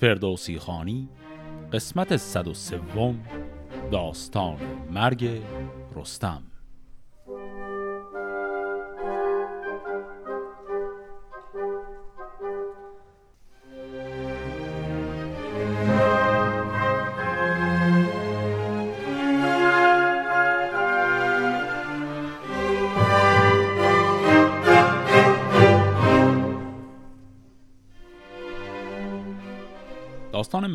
فردوسی خانی قسمت 103 داستان مرگ رستم.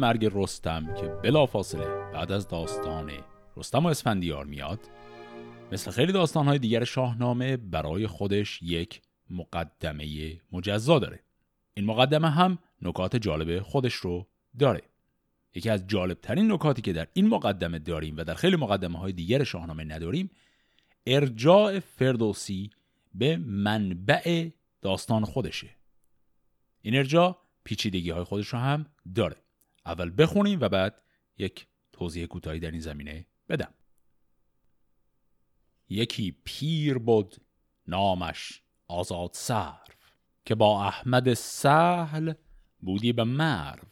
مرگ رستم که بلافاصله بعد از داستان رستم و اسفندیار میاد مثل خیلی داستانهای دیگر شاهنامه برای خودش یک مقدمه مجزا داره. این مقدمه هم نکات جالب خودش رو داره. یکی از جالبترین نکاتی که در این مقدمه داریم و در خیلی مقدمه های دیگر شاهنامه نداریم ارجاع فردوسی به منبع داستان خودشه. این ارجاع پیچیدگی های خودش رو هم داره. اول بخونیم و بعد یک توضیح کوتاهی در این زمینه بدم. یکی پیر بود نامش آزاد سرف که با احمد سهل بودی به مرو.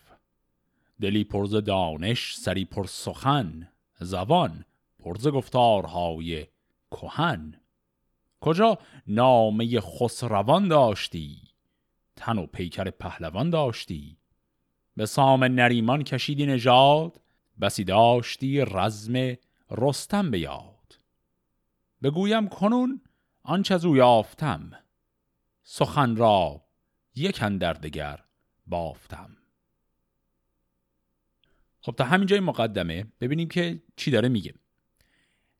دلی پرز دانش سری پر سخن زبان پرز گفتارهای کهن. کجا نامه خسروان داشتی؟ تن و پیکر پهلوان داشتی؟ به سام نریمان کشیدی نژاد بسی داشتی رزم رستم به یاد. بگویم کنون آنچه از او یافتم سخن را یک اندر دگر بافتم. خب تا همینجای مقدمه ببینیم که چی داره میگه.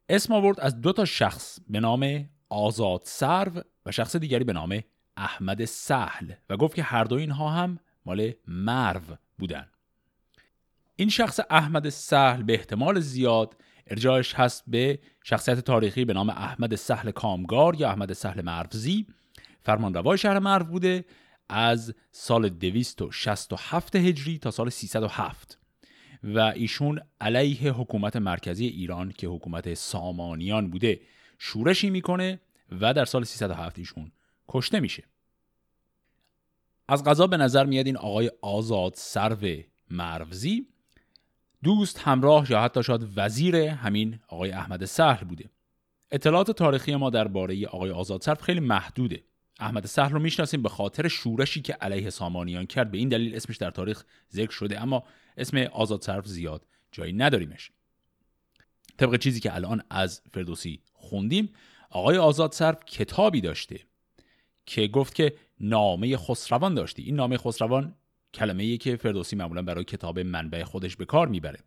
اسم آورد از دو تا شخص به نام آزاد سرو و شخص دیگری به نام احمد سهل و گفت که هر دو اینها هم مال مرو بودن. این شخص احمد سهل به احتمال زیاد ارجاعش هست به شخصیت تاریخی به نام احمد سهل کامگار یا احمد سهل مرزی فرمانروای شهر مرو بوده از سال 267 هجری تا سال 307 و ایشون علیه حکومت مرکزی ایران که حکومت سامانیان بوده. شورشی می‌کنه و در سال 307 ایشون کشته میشه. از غذا به نظر میاد این آقای آزاد سرو مروزی دوست همراه یا حتی شاید وزیر همین آقای احمد سهل بوده. اطلاعات تاریخی ما درباره آقای آزاد سرو خیلی محدوده. احمد سهل رو می‌شناسیم به خاطر شورشی که علیه سامانیان کرد. به این دلیل اسمش در تاریخ ذکر شده اما اسم آزاد سرو زیاد جایی نداریمش. طبق چیزی که الان از فردوسی خوندیم آقای آزاد سرو کتابی داشته که گفت که نامه خسروان داشتی. این نامه خسروان کلمه ای که فردوسی معمولا برای کتاب منبع خودش به کار می‌بره.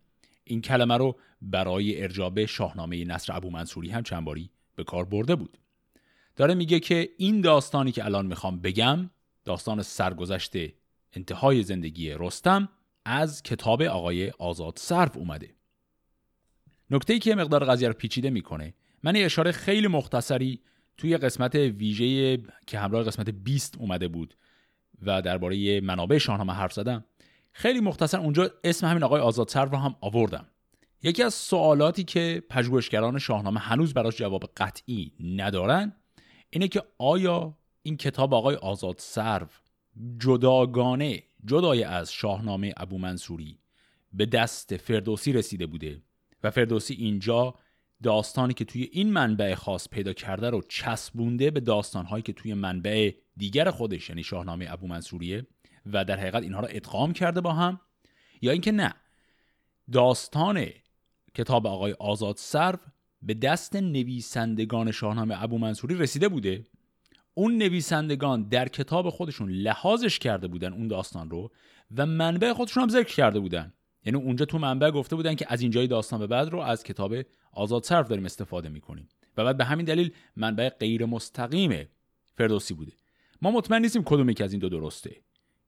این کلمه رو برای ارجاب شاهنامه نصر ابو منصوری هم چند باری به کار برده بود. داره میگه که این داستانی که الان می‌خوام بگم داستان سرگذشت انتهای زندگی رستم از کتاب آقای آزاد سرف اومده. نکته ای که مقدار قضیه رو پیچیده می‌کنه من اشاره خیلی مختصری توی قسمت ویژه که همراه قسمت 20 اومده بود و درباره منابع شاهنامه حرف زدم خیلی مختصر اونجا اسم همین آقای آزادسر رو هم آوردم. یکی از سوالاتی که پژوهشگران شاهنامه هنوز براش جواب قطعی ندارن اینه که آیا این کتاب آقای آزاد سرو جداگانه جدای از شاهنامه ابو منصوری به دست فردوسی رسیده بوده و فردوسی اینجا داستانی که توی این منبع خاص پیدا کرده رو چسبونده به داستانهایی که توی منبع دیگر خودش یعنی شاهنامه ابو منصوریه و در حقیقت اینها رو ادغام کرده با هم یا اینکه نه داستان کتاب آقای آزاد سرو به دست نویسندگان شاهنامه ابو منصوری رسیده بوده. اون نویسندگان در کتاب خودشون لحاظش کرده بودن اون داستان رو و منبع خودشون هم ذکر کرده بودن. یعنی اونجا تو منبع گفته بودن که از اینجای داستان به بعد رو از کتاب آزاد صرف داریم استفاده می‌کنیم. و بعد به همین دلیل منبع غیر مستقیم فردوسی بوده. ما مطمئن نیستیم کدوم که از این دو درسته.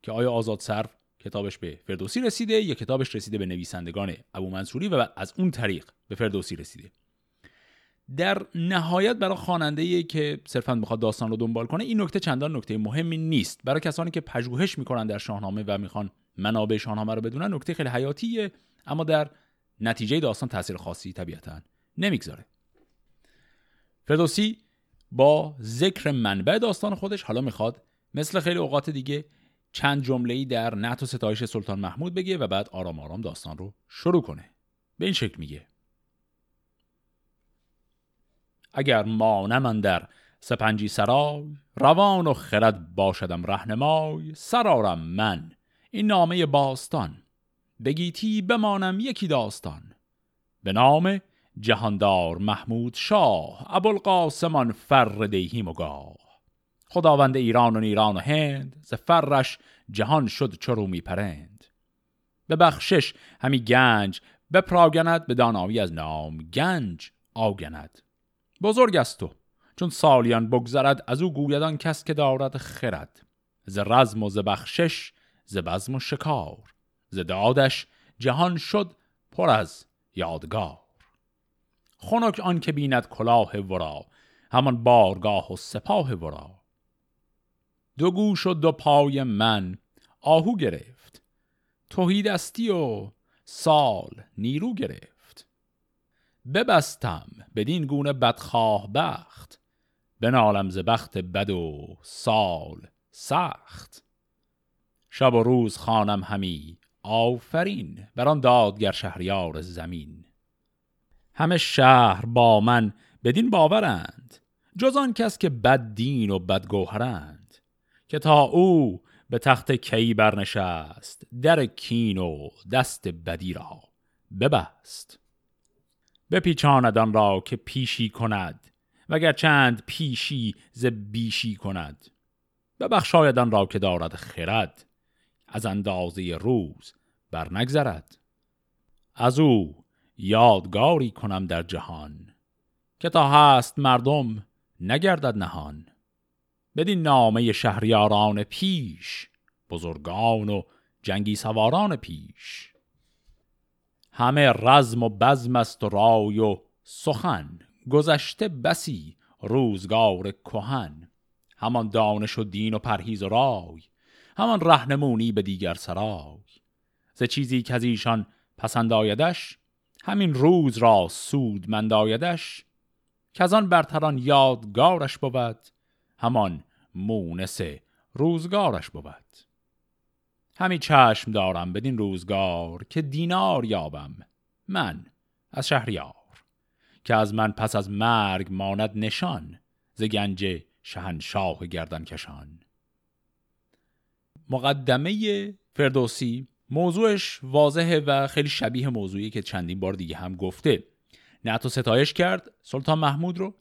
که آیا آزاد صرف کتابش به فردوسی رسیده یا کتابش رسیده به نویسندگان ابو منصوری و از اون طریق به فردوسی رسیده. در نهایت برای خواننده که صرفا می‌خواد داستان رو دنبال کنه این نکته چندان نکته مهمی نیست. برای کسانی که پژوهش می‌کنن در شاهنامه و می‌خوان منابع شاهنامه رو بدونن نکته خیلی حیاتیه اما در نتیجه داستان تاثیر خاصی طبیعتا نمی‌گذاره. فردوسی با ذکر منبع داستان خودش حالا می‌خواد مثل خیلی اوقات دیگه چند جمله در نعت و ستایش سلطان محمود بگه و بعد آرام آرام داستان رو شروع کنه. به این شکل میگه. اگر ما من در سپنجی سرای روان و خرد باشدم رهنمای سرارم من. این نامه باستان. بگیتی بمانم یکی داستان. به نام جهاندار محمود شاه ابوالقاسمان فر دیهی مگاه خداوند ایران و نیران و هند ز فرش جهان شد چرو می پرند. به بخشش همی گنج بپراگند به دانایی از نام گنج آگند. بزرگ است تو چون سالیان بگذرد از او گویدان کس که دارد خرد. ز رزم و ز بخشش ز بزم و شکار. ز دادش جهان شد پر از یادگار. خنک آن که بیند کلاه ورا همان بارگاه و سپاه ورا. دو گوش و دو پای من آهو گرفت توهی دستی و سال نیرو گرفت. ببستم بدین گونه بدخواه بخت بنالم ز بخت بد و سال سخت. شب و روز خانم همی. آفرین بر آن دادگر شهریار زمین. همه شهر با من بدین باورند جز آن کس که بد دین و بد گوهرند که تا او به تخت کی برنشست در کین و دست بدی را ببست. بپیچاند را که پیشی کند وگر چند پیشی ز بیشی کند. ببخشاید را که دارد خرد از اندازه روز بر نگذرد از او یادگاری کنم در جهان که تا هست مردم نگردد نهان. بدین نامه شهریاران پیش بزرگان و جنگی سواران پیش. همه رزم و بزم است و رای و سخن گذشته بسی روزگار کهن. همان دانش و دین و پرهیز و رای همان رهنمونی به دیگر سرای ز چیزی که از ایشان پسند آیدش همین روز را سود مند آیدش که از آن برتران یادگارش بود همان مونس روزگارش بود. همی چشم دارم بدین روزگار که دینار یابم من از شهریار که از من پس از مرگ ماند نشان ز گنج شهنشاه گردن کشان مقدمه فردوسی موضوعش واضحه و خیلی شبیه موضوعی که چندین بار دیگه هم گفته. نه و ستایش کرد سلطان محمود رو.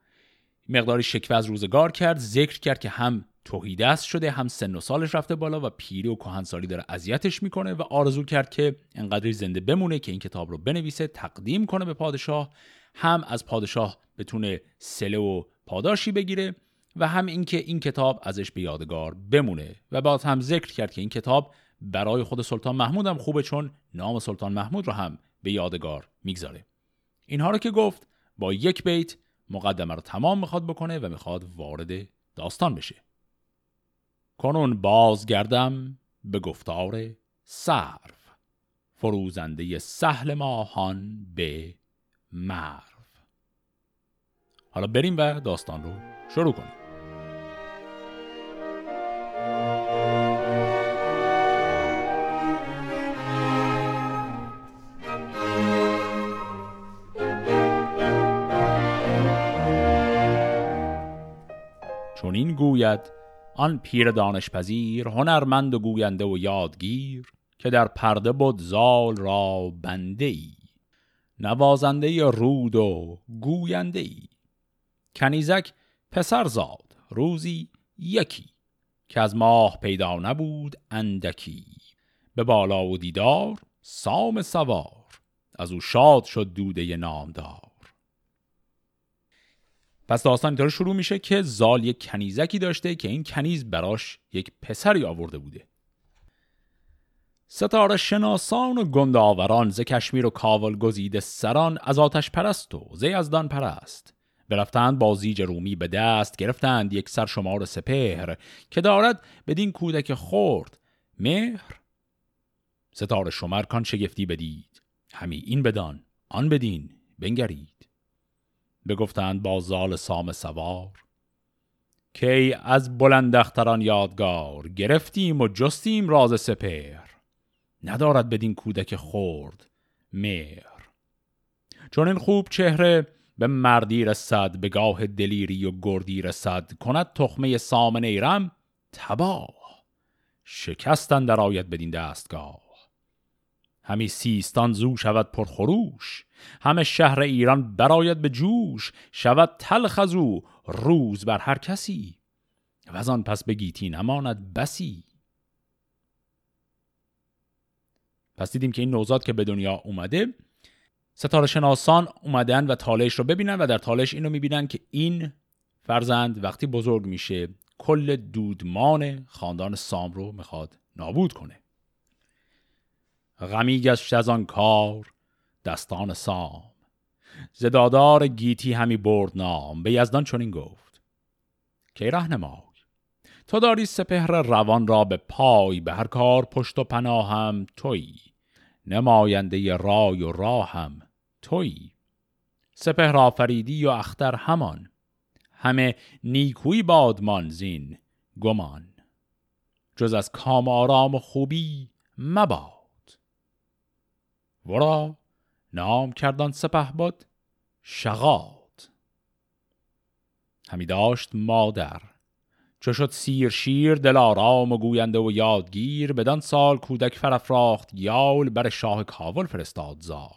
مقداری شکوه از روزگار کرد ذکر کرد که هم توهیدست شده هم سن و سالش رفته بالا و پیری و کهنسالی داره اذیتش می‌کنه و آرزو کرد که انقدری زنده بمونه که این کتاب رو بنویسه تقدیم کنه به پادشاه. هم از پادشاه بتونه سله و پاداشی بگیره. و هم اینکه این کتاب ازش به یادگار بمونه. و بعد هم ذکر کرد که این کتاب برای خود سلطان محمود هم خوبه چون نام سلطان محمود رو هم به یادگار می‌گذاره. اینها رو که گفت با یک بیت مقدمه رو تمام می‌خواد بکنه و می‌خواد وارد داستان بشه. کنون بازگردم به گفتار سرف فروزنده سهل ماهان به مرو. حالا بریم و داستان رو شروع کنیم. چون این گوید آن پیر دانشپذیر هنرمند و گوینده و یادگیر که در پرده بود زال را بنده ای نوازنده رود و گوینده ای. کنیزک پسر زاد روزی یکی که از ماه پیدا نبود اندکی. به بالا و دیدار سام سوار از او شاد شد دوده نامدار. پس داستان اینطور شروع میشه که زال یک کنیزکی داشته که این کنیز براش یک پسری آورده بوده. ستاره شناسان و گنداوران ز کشمیر و کاول گزیده سران از آتش پرست و ز یزدان پرست. برفتند با زیج رومی به دست گرفتند یک سر شمار سپهر که دارد بدین کودک خورد مهر. ستاره شمر کان شگفتی بدید همی این بدان آن بدین بنگرید. بگفتند با زال سام سوار که از بلند اختران یادگار گرفتیم و جستیم راز سپر ندارد بدین کودک خورد مهر. چون این خوب چهره به مردی رسد به گاه دلیری و گردی رسد کند تخمه سامن ایرم تباه. شکستن در آید بدین دستگاه. همی سیستان زو شود پرخروش. همه شهر ایران براید به جوش. شود تلخ از او روز بر هر کسی. و از آن پس بگیتی نماند بسی. پس دیدیم که این نوزاد که به دنیا اومده ستاره شناسان اومدن و تالش رو ببینن و در تالش اینو می‌بینن که این فرزند وقتی بزرگ میشه کل دودمان خاندان سام رو می‌خواد نابود کنه. غمی گشت از آن کار دستان سام. زدادار گیتی همی برد نام به یزدان چنین گفت که رهنمای؟ تو داری سپهر روان را به پای به هر کار پشت و پناهم تویی نماینده رای و راهم تویی سپهر آفریدی و اختر همان همه نیکوی بادمان زین گمان. جز از کام آرام و خوبی مباد. ورا نام کردان سپه بود شغاد. همی داشت مادر. چو شد سیر شیر دل آرام و گوینده و یادگیر بدان سال کودک فرافراخت یال بر شاه کاول فرستاد زال.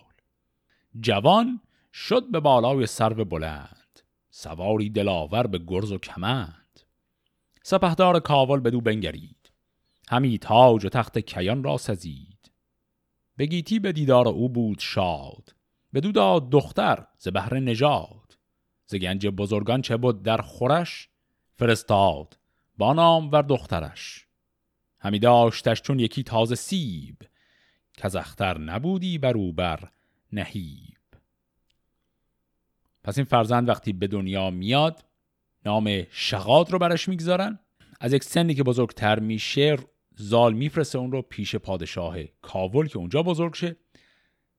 جوان شد به بالای سرو بلند. سواری دلاور به گرز و کمند. سپهدار کاول بدو بنگرید. همی تاج و تخت کیان را سزید. به گیتی به دیدار او بود شاد بدو داد دختر ز بهر نژاد. ز گنج بزرگان چه بود در خورش فرستاد با نام ور دخترش. همی داشتش چون یکی تازه سیب که اختر نبودی بر او بر نهیب. پس این فرزند وقتی به دنیا میاد نام شغاد رو برش می‌گذارن. از یک سنی که بزرگتر میشه زال میفرسته اون رو پیش پادشاه کاول که اونجا بزرگ شه.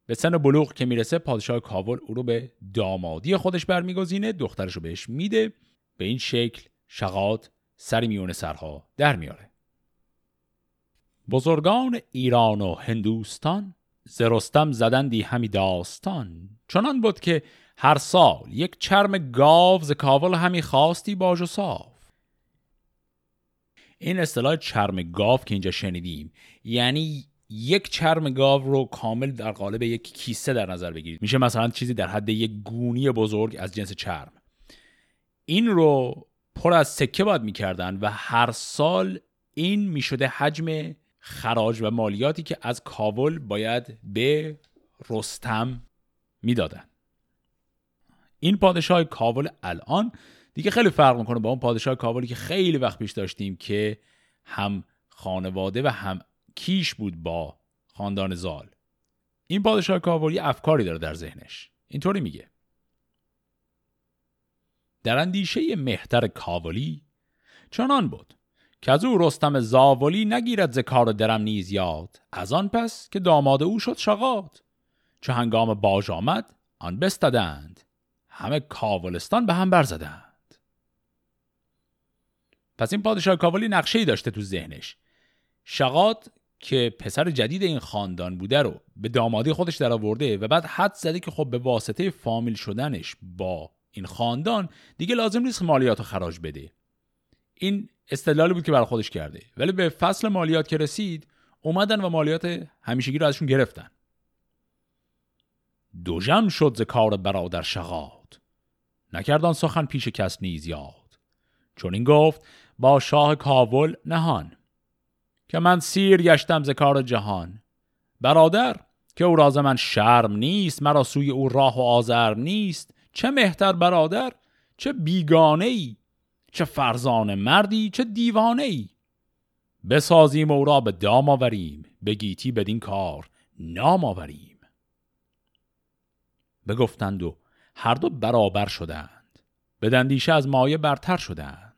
به سن بلوغ که می‌رسه پادشاه کاول او رو به دامادی خودش برمیگزینه دخترش رو بهش میده. به این شکل شغاد سری میون سرها در میاره. بزرگان ایران و هندوستان زرستم زدندی همی داستان. چنان بود که هر سال یک چرم گاو ز کاول همی خواستی باج و صاف این اصطلاح چرم گاو که اینجا شنیدیم یعنی یک چرم گاو رو کامل در قالب یک کیسه در نظر بگیرید. میشه مثلا چیزی در حد یک گونی بزرگ از جنس چرم. این رو پر از سکه باید می‌کردن و هر سال این می‌شده حجم خراج و مالیاتی که از کابل باید به رستم می‌دادن. این پادشاه کابل الان دیگه خیلی فرق می‌کنه با اون پادشاه کابلی که خیلی وقت پیش داشتیم که هم خانواده و هم کیش بود با خاندان زال. این پادشاه کابلی افکاری داره در ذهنش. اینطوری میگه. در اندیشه مهتر کاولی چنان بود که از او رستم زاولی نگیرد ز کار درم نیز یاد. از آن پس که داماد او شد شغاد. چه هنگام باج آمد آن بستدند. همه کاولستان به هم برزدند. پس این پادشاه کاولی نقشه ای داشته تو ذهنش. شغاد که پسر جدید این خاندان بوده رو به دامادی خودش در آورده و بعد حد زده که خب به واسطه فامیل شدنش با این خاندان دیگه لازم نیست مالیات خراج بده. این استدلالی بود که برای خودش کرده. ولی به فصل مالیات که رسید اومدن و مالیات همیشگی رو ازشون گرفتن. دوژم شد ز کار برادر شغاد. نکردان سخن پیش کس نیز یاد. چون این گفت با شاه کاول نهان که من سیر گشتم ز کار جهان. برادر که او راز من شرم نیست مرا سوی او راه و آزر نیست. چه مهتر برادر چه بیگانه ای چه فرزان مردی چه دیوانه ای بسازیم او را به دام آوریم به گیتی بدین کار نام آوریم. بگفتند و هر دو برابر شدند به دندیشه از مایه برتر شدند.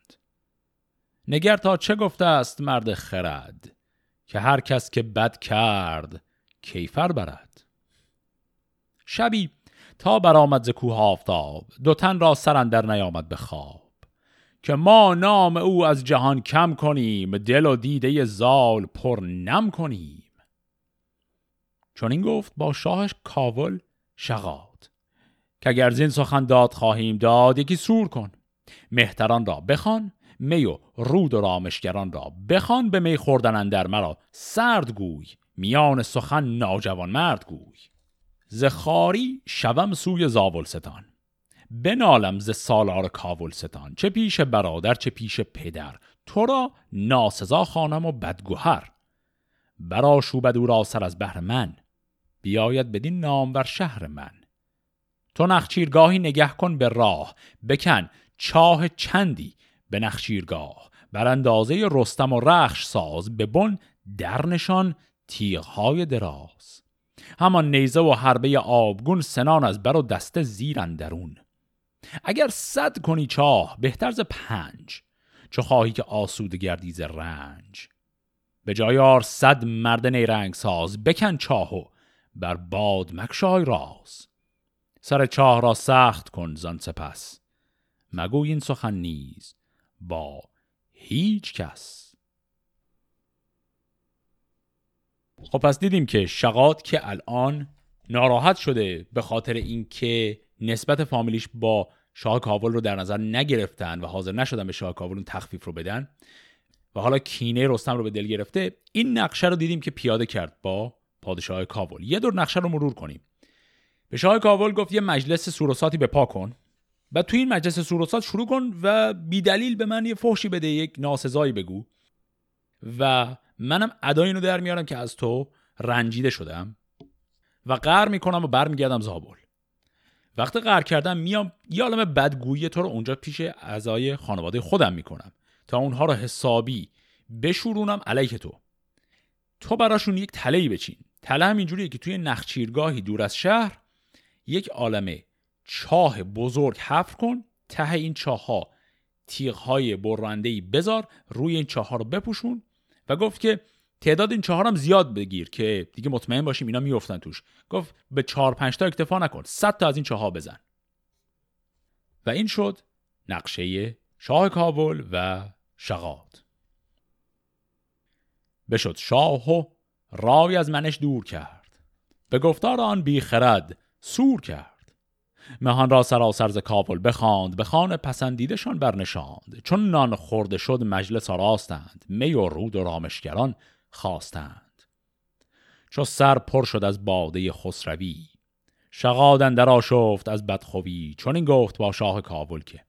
نگر تا چه گفته است مرد خرد؟ که هر کس که بد کرد کیفر برد. شبی تا برآمد ز کوه آفتاب دو تن را سر اندر نیامد به خواب. که ما نام او از جهان کم کنیم دل و دیده زال پر نم کنیم. چون این گفت با شاهش کاول شغاد که اگر زین سخن داد خواهیم داد یکی سور کن مهتران را بخوان. می و رود و رامشگران را بخوان به می خوردن اندر مرا سرد گوی میان سخن ناجوان مرد گوی. زخاری شوم سوی زاولستان بنالم ز سالار کاولستان چه پیش برادر چه پیش پدر. تو را ناسزا خانم و بدگوهر. برا شوبد او را سر از بهر من بیاید بدین نامور شهر من. تو نخچیرگاهی نگه کن به راه بکن چاه چندی به نخچیرگاه. بر اندازه رستم و رخش ساز به بن درنشان تیغهای دراز. همان نیزه و حربه آبگون سنان از بر و دسته زیر اندرون. اگر صد کنی چاه بهتر ز پنج چو خواهی که آسوده گردی ز رنج. به جای آر صد مرد نیرنگ ساز بکن چاهو بر باد مکشای راز. سر چاه را سخت کن زان سپس. مگوی این سخن نیز. با هیچ کس. خب پس دیدیم که شقات که الان ناراحت شده به خاطر اینکه نسبت فامیلیش با شاه کابل رو در نظر نگرفتن و حاضر نشدن به شاه کابل اون تخفیف رو بدن و حالا کینه رستم رو به دل گرفته این نقشه رو دیدیم که پیاده کرد با پادشاه کابل یه دور نقشه رو مرور کنیم. به شاه کابل گفت یه مجلس سوروساتی به پا کن. و تو این مجلس سوروسات شروع کن و بی دلیل به من یه فحشی بده یک ناسزایی بگو. و منم ادای اینو در میارم که از تو رنجیده شدم و قهر می‌کنم و برمیگردم زابل. وقتی قهر کردم میام یه عالم بدگویی تو رو اونجا پیش اعضای خانواده خودم می‌کنم تا اونها رو حسابی بشورونم علیه تو. تو براشون یک تله بچین. تله هم اینجوریه که توی نخچیرگاهی دور از شهر یک عالمه چاه بزرگ حفر کن ته این چاه ها تیغ های برنده بذار روی این چاه ها رو بپوشون و گفت که تعداد این چهار هم زیاد بگیر که دیگه مطمئن باشیم اینا میفتن توش. گفت به چهار پنج تا اکتفا نکن صد تا از این چاه بزن. و این شد نقشه شاه کابل و شغاد. بشد شاه و رای از منش دور کرد. به گفتار آن بی خرد سور کرد. مهان را سراسر ز کابل بخواند به خانه پسندیدشان برنشاند. چون نان خورده شد مجلس آراستند می و رود و رامشگران خواستند. چو سر پر شد از باده خسروی شغادن در آشفت از بدخوی. چون این گفت با شاه کابل که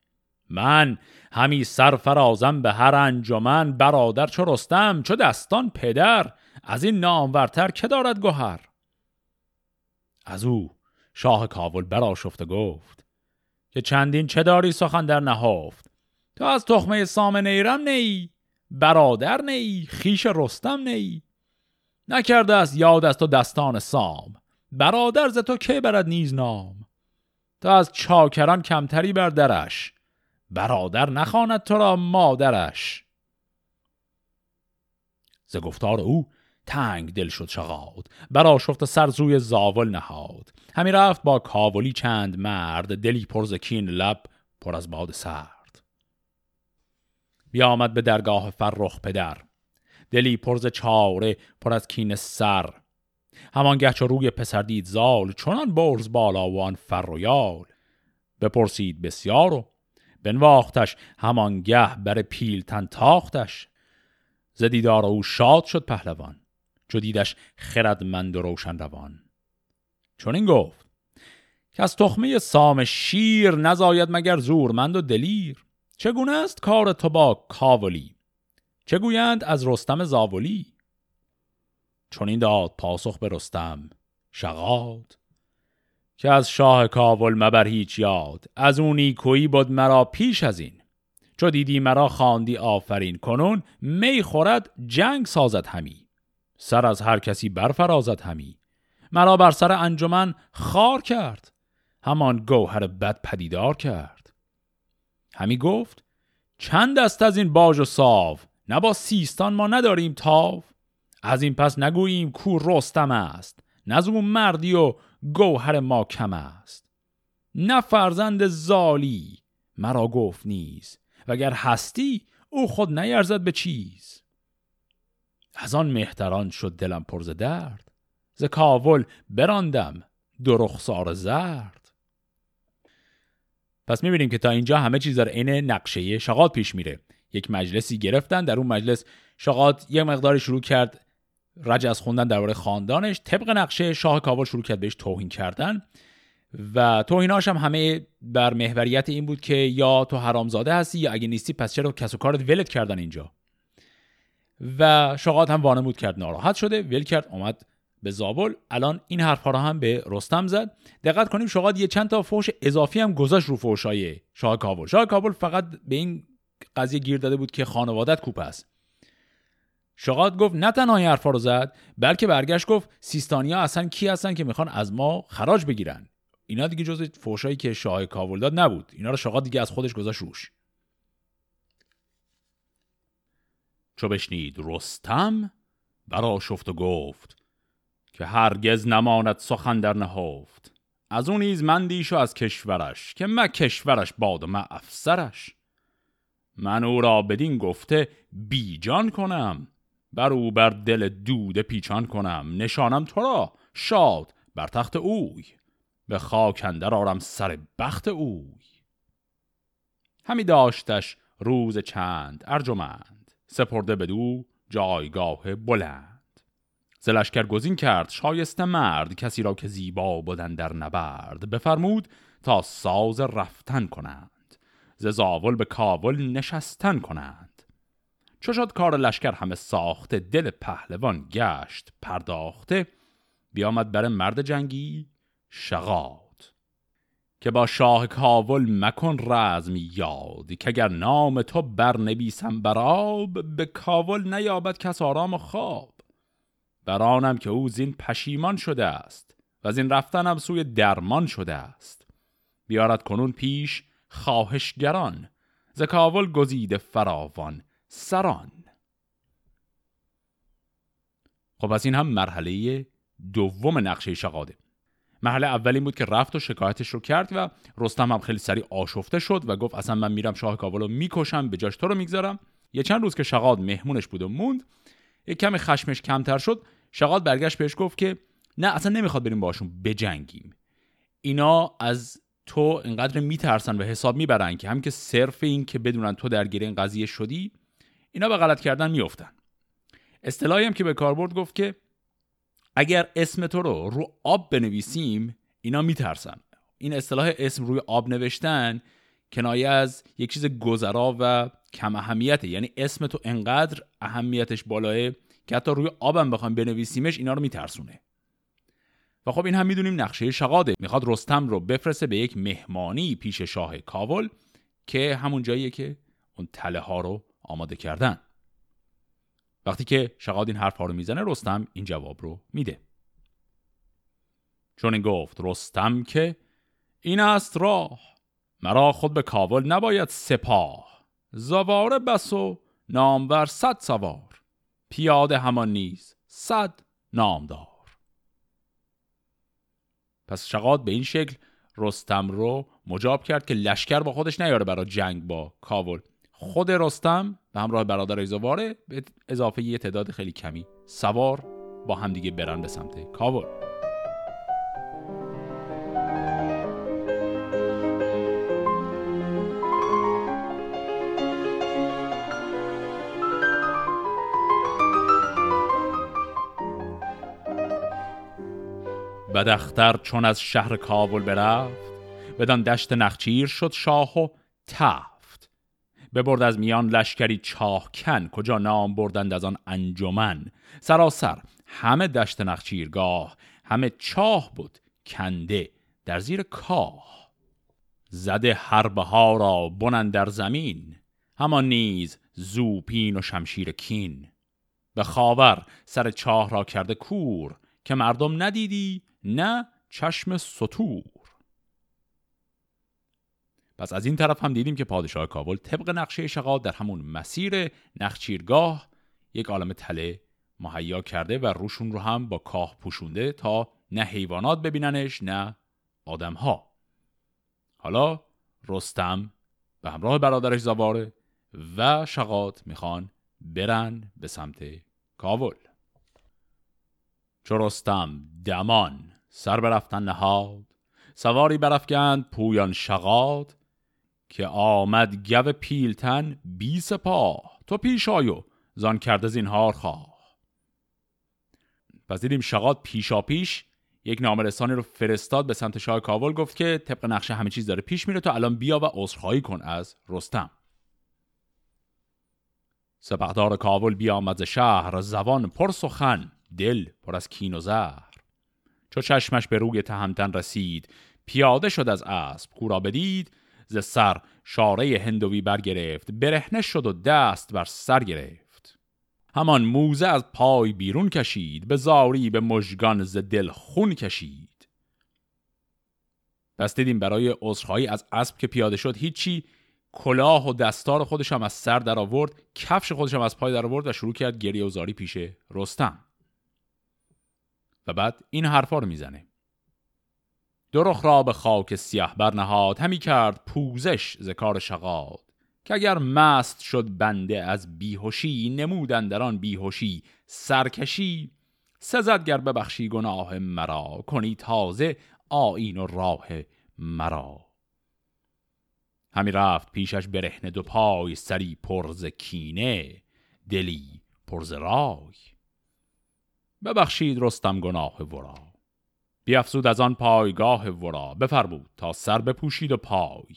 من همی سر فرازم به هر انجمن برادر چو رستم چو دستان پدر. از این نامورتر که دارد گوهر از او شاه کابل براشفت گفت که چندین چه داری سخن در نهافت؟ تو از تخمه سام نیرم نی برادر نی خیش رستم نی. نکرده است یاد از تو دستان سام برادر ز تو که برد نیز نام؟ تو از چاکران کمتری بر درش برادر نخواند تو را مادرش. ز گفتار او تنگ دل شد شغاد برا شفت سر زوی زاول نهاد. همی رفت با کاولی چند مرد دلی پر کین لب پر از باد سرد. بیامد به درگاه فرخ پدر دلی پرز چاره پر از کین سر. همان گه روی پسر دید زال چنان برز بالا و آن فر بپرسید بسیار و بنواختش همان گه بر پیلتن تاختش. ز دیدار او شاد شد پهلوان. چو دیدش خردمند و روشن روان چون این گفت که از تخمه سام شیر نزاید مگر زورمند و دلیر. چگونه است کار تو با کاولی؟ چه گویند از رستم زاولی؟ چون این داد پاسخ به رستم شغاد که از شاه کاول مبر هیچ یاد از اون نیکویی بود مرا پیش از این. چو دیدی مرا خواندی آفرین کنون می خورد جنگ سازد همی. سر از هر کسی برفرازد همی. مرا بر سر انجمن خار کرد. همان گوهر بد پدیدار کرد. همی گفت چند است از این باج و ساو؟ نه با سیستان ما نداریم تاو. از این پس نگوییم کو رستم است. نه مردی و گوهر ما کم است. نه فرزند زالی مرا گفت نیز. وگر هستی او خود نیرزد به چیز. از آن مهتران شد دلم پرز درد. ز کاول براندم دو رخسار زرد. پس می‌بینیم که تا اینجا همه چیز در عین نقشه شغاد پیش میره. یک مجلسی گرفتن در اون مجلس شغاد یه مقداری شروع کرد رج از خوندن درباره خاندانش. طبق نقشه شاه کاول شروع کرد بهش توهین کردن و توهیناش هم همه بر محوریت این بود که یا تو حرامزاده هستی یا اگه نیستی پس چرا کس و کارت ولت کردن اینجا؟ و شغاد هم وانمود کرد ناراحت شده. ول کرد اومد به زابل. الان این حرفها را هم به رستم زد. دقت کنیم شغاد یه چند تا فوش اضافی هم گذاشت رو فوشای شاه کابل. شاه کابل فقط به این قضیه گیر داده بود که خانوادت کوپ است. شغاد گفت نه تنها این حرفا رو زد بلکه برگشت گفت سیستانیا اصلا کی هستن که می‌خوان از ما خراج بگیرن. اینا دیگه جز فوشایی که شاه کابل داد نبود. اینا رو شغاد دیگه از خودش گذاشت روش. چو بشنید رستم برا شفت و گفت که هرگز نماند سخن در نهفت. از اون نیز مندیش از کشورش که من کشورش باد و من افسرش. من او را بدین گفته بیجان کنم بر او بر دل دود پیچان کنم. نشانم تو را شاد بر تخت اوی به خاک اندر آرم سر بخت اوی. همی داشتش روز چند ارجمند. سپرده بدو جایگاه بلند. زلشکر گزین کرد شایسته مرد کسی را که زیبا بودن در نبرد. بفرمود تا ساز رفتن کنند. ز زاول به کابل نشستن کنند. چو شد کار لشکر همه ساخته دل پهلوان گشت پرداخته. بیامد بر مرد جنگی شغاد که با شاه کاول مکن رزم یاد که اگر نام تو برنویسم براب به کاول نیابد کس آرام و خواب. برانم که او زین پشیمان شده است و از این رفتنم سوی درمان شده است. بیارد کنون پیش خواهشگران ز کاول گزیده فراوان سران. خب از این هم مرحله دوم نقشه شقاده مرحله اول این بود که رفت و شکایتش رو کرد و رستم هم خیلی سریع آشفته شد و گفت اصلا من میرم شاه کاول رو می‌کشم به جاش تو رو می‌گذارم. یه چند روز که شقاد مهمونش بود و موند یه کمی خشمش کمتر شد. شقاد برگشت بهش گفت که نه اصلا نمی‌خواد بریم باشون بجنگیم. اینا از تو اینقدر میترسن و حساب می‌برن که هم که صرف این که بدونن تو درگیر این قضیه شدی اینا به غلط کردن میافتن. اصطلاحی هم که به کاربرد گفت که اگر اسم تو رو رو آب بنویسیم اینا میترسن. این اصطلاح اسم روی آب نوشتن کنایه از یک چیز گذرا و کم اهمیته. یعنی اسم تو انقدر اهمیتش بالاه که حتی روی آبم بخوایم بنویسیمش اینا رو میترسونه. و خب این هم می‌دونیم نقشه شقاده می‌خواد رستم رو بفرسته به یک مهمانی پیش شاه کاول که همون جاییه که اون تله ها رو آماده کردن. وقتی که شقاد این حرف ها رو می‌زنه رستم این جواب رو میده. چون این گفت رستم که این است راه. مرا خود به کابل نباید سپاه. زواره بس و نامور صد سوار. پیاده همان نیز صد نامدار. پس شقاد به این شکل رستم رو مجاب کرد که لشکر با خودش نیاره برای جنگ با کاول. خود رستم به همراه برادر ایزواره به اضافه یه تعداد خیلی کمی سوار با همدیگه برن به سمت کابل. بدختر چون از شهر کابل برفت بدان دشت نخچیر شد شاه و ته. ببرد از میان لشکری چاهکن کجا نام بردند از آن انجمن؟ سراسر همه دشت نخچیرگاه همه چاه بود کنده در زیر کاه. زده حربه ها را بنن در زمین همان نیز زوپین و شمشیر کین. به خاور سر چاه را کرده کور که مردم ندیدی نه چشم سطور پس از این طرف هم دیدیم که پادشاه کابل طبق نقشه شقاد در همون مسیر نخچیرگاه یک عالم تله مهیا کرده و روشون رو هم با کاه پوشونده تا نه حیوانات ببیننش نه آدم ها. حالا رستم به همراه برادرش زواره و شقات می‌خوان برن به سمت کاول چو رستم دمان سر برفتن نهاد سواری برفگند پویان شقاد که آمد گو پیلتن بی سپاه. تو پیش آیو زان کرده زینهار خواه. پس دیدیم شقاد پیشا پیش یک نامرسانی رو فرستاد به سمت شاه کاول گفت که طبق نقشه همه چیز داره پیش میره تو الان بیا و عذرخواهی کن از رستم. سپهدار کاول بیامد ز شهر زبان پر سخن دل پر از کین و زهر. چو چشمش به روی تهمتن رسید پیاده شد از اسب کورا بدید ز سر شاره هندوی برگرفت برهنه شد و دست بر سر گرفت. همان موزه از پای بیرون کشید به زاری به مژگان ز دل خون کشید. پس دیدیم برای عذرخواهی از اسب که پیاده شد هیچی کلاه و دستار خودش هم از سر در آورد کفش خودش هم از پای در آورد و شروع کرد گریه و زاری پیش رستم. و بعد این حرفا رو می‌زنه. درخ را به خاک سیاه برنهاد همی کرد پوزش ز کار شقاد که اگر مست شد بنده از بیهوشی نمودن در آن بیهوشی سرکشی. سزد گر ببخشی گناه مرا کنی تازه آین و راه مرا. همی رفت پیشش برهنه دو پای سری پرز کینه دلی پرز رای. ببخشید رستم گناه ورا. بیافزود از آن پایگاه ورا. بفرمود تا سر بپوشید و پای.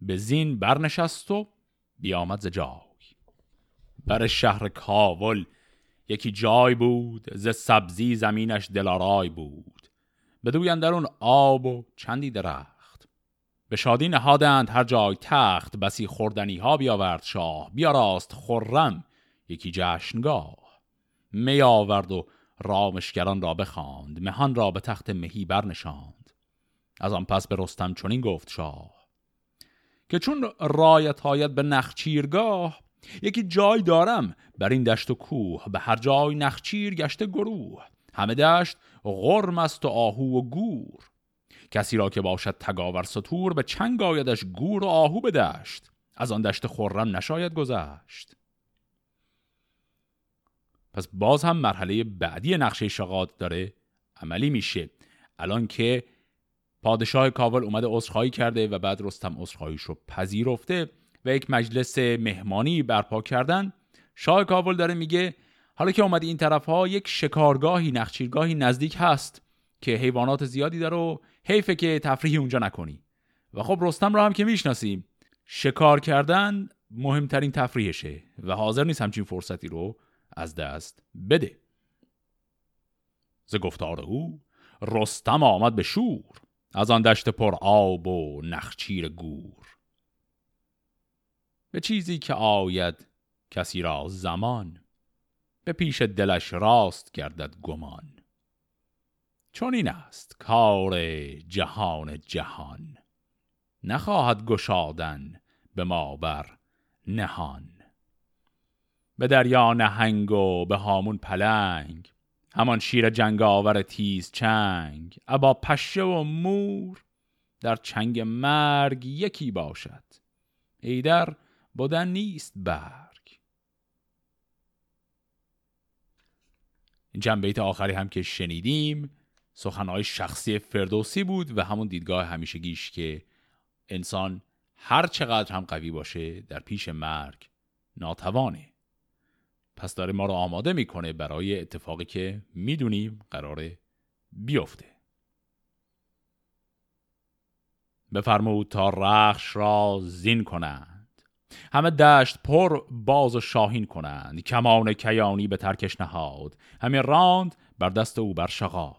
به زین برنشست و بیامد ز جای. بر شهر کاول یکی جای بود ز سبزی زمینش دلارای بود. بدوی اندرون آب و چندی درخت. به شادی نهادند هر جای تخت بسی خوردنی ها بیاورد شاه. بیاراست خرم یکی جشنگاه. می آورد و رامشگران را بخواند مهان را به تخت مهی برنشاند. از آن پس به رستم چنین گفت شاه که چون رایت هایت به نخچیرگاه یکی جای دارم. بر این دشت و کوه به هر جای نخچیر گشته گروه. همه دشت غرم است و آهو و گور. کسی را که باشد تگاور سطور به چنگ آیدش گور و آهو به دشت از آن دشت خرم نشاید گذشت. پس باز هم مرحله بعدی نقشه شقاد داره عملی میشه. الان که پادشاه کاول اومده عذرخواهی کرده و بعد رستم عذرخواهیش رو پذیرفته و یک مجلس مهمانی برپا کردن. شاه کاول داره میگه حالا که اومدی این طرف ها یک شکارگاهی نخچیرگاهی نزدیک هست که حیوانات زیادی داره و حیفه که تفریحی اونجا نکنی. و خب رستم رو هم که می‌شناسیم شکار کردن مهمترین تفریحشه و حاضر نیست همچین فرصتی رو از دست بده. ز گفتار او رستم آمد به شور از آن دشت پر آب و نخچیر گور. به چیزی که آید کسی را زمان به پیش دلش راست گردد گمان. چون این است کار جهان جهان نخواهد گشادن به ما بر نهان. به دریا نهنگ و به هامون پلنگ. همان شیر جنگاور تیز چنگ. ابا پشه و مور در چنگ مرگ یکی باشد. ایدر بودن نیست برگ. این چند بیت آخری هم که شنیدیم سخنهای شخصی فردوسی بود و همون دیدگاه همیشگیش که انسان هر چقدر هم قوی باشه در پیش مرگ ناتوانه. پس داره ما رو آماده می‌کنه برای اتفاقی که می‌دونیم قراره بیفته. بفرمود تا رخش را زین کنند. همه دشت پر باز و شاهین کنند. کمان کیانی به ترکش نهاد. همه راند بر دست او بر شغاد.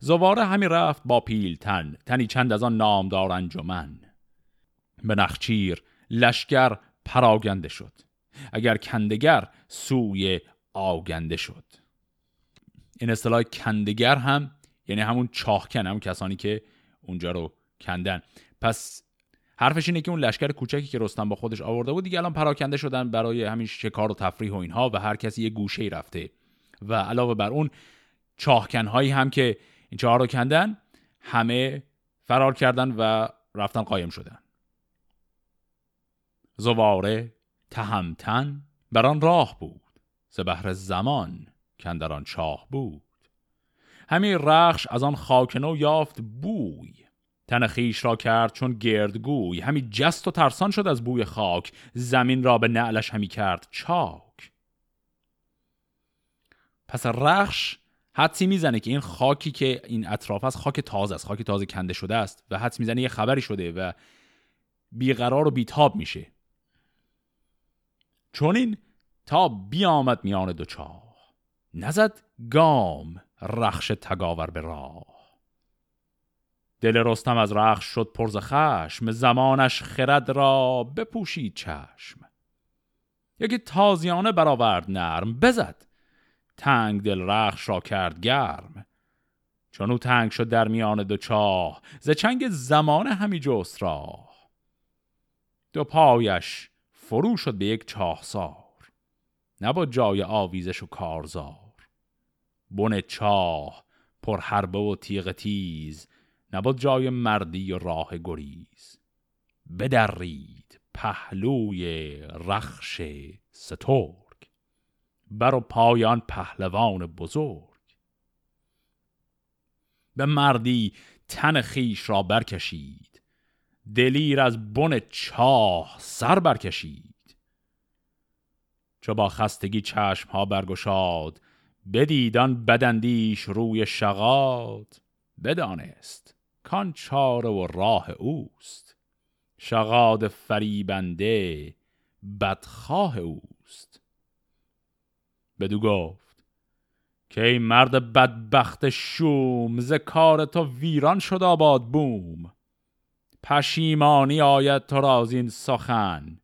زواره همی رفت با پیلتن تنی چند از آن نامدار انجمن. به نخچیر لشکر پراگنده شد. اگر کندگر سوی آگنده شد. این اصطلاح کندگر هم یعنی همون چاهکن همون کسانی که اونجا رو کندن. پس حرفش اینه که اون لشکر کوچکی که رستم با خودش آورده بود دیگه الان پراکنده شدن برای همین شکار و تفریح و اینها و هر کسی یه گوشه رفته. و علاوه بر اون چاهکن هایی هم که این چهار رو کندن همه فرار کردن و رفتن قایم شدن. زواره تهمتن بر آن راه بود. ز بهر زمان کندر آن چاه بود. همین رخش از آن خاک نو یافت بوی. تن خیش را کرد چون گردگوی. همی جست و ترسان شد از بوی خاک. زمین را به نعلش همی کرد چاک. پس رخش حدسی می‌زنه که این خاکی که این اطراف است خاک تازه است. خاک تازه کنده شده است و حدس می‌زنه یه خبری شده و بیقرار و بیتاب میشه. چون این تا بیامد میان دو چاه نزد گام رخش تگاور به راه. دل رستم از رخش شد پرز خشم زمانش خرد را بپوشید چشم. یکی تازیانه برآورد نرم بزد. تنگ دل رخش را کرد گرم. چون او تنگ شد در میان دو چاه ز چنگ زمانه همی جست راه. دو پایش فرو شد به یک چاه سار نبود جای آویزش و کارزار. بن چاه پر حربه و تیغ تیز جای مردی و راه گریز. بدرید پهلوی رخش سترگ بر و پایان پهلوان بزرگ. به مردی تن خیش را برکشید دلیر از بن چاه سر برکشید. چو با خستگی چشم ها برگشاد بدیدان بدندیش روی شغاد. بدانست کان چاره و راه اوست. شغاد فریبنده بدخواه اوست. بدو گفت که ای مرد بدبخت شوم ز کار تو ویران شد آباد بوم. پشیمانی آید تو را این سخن.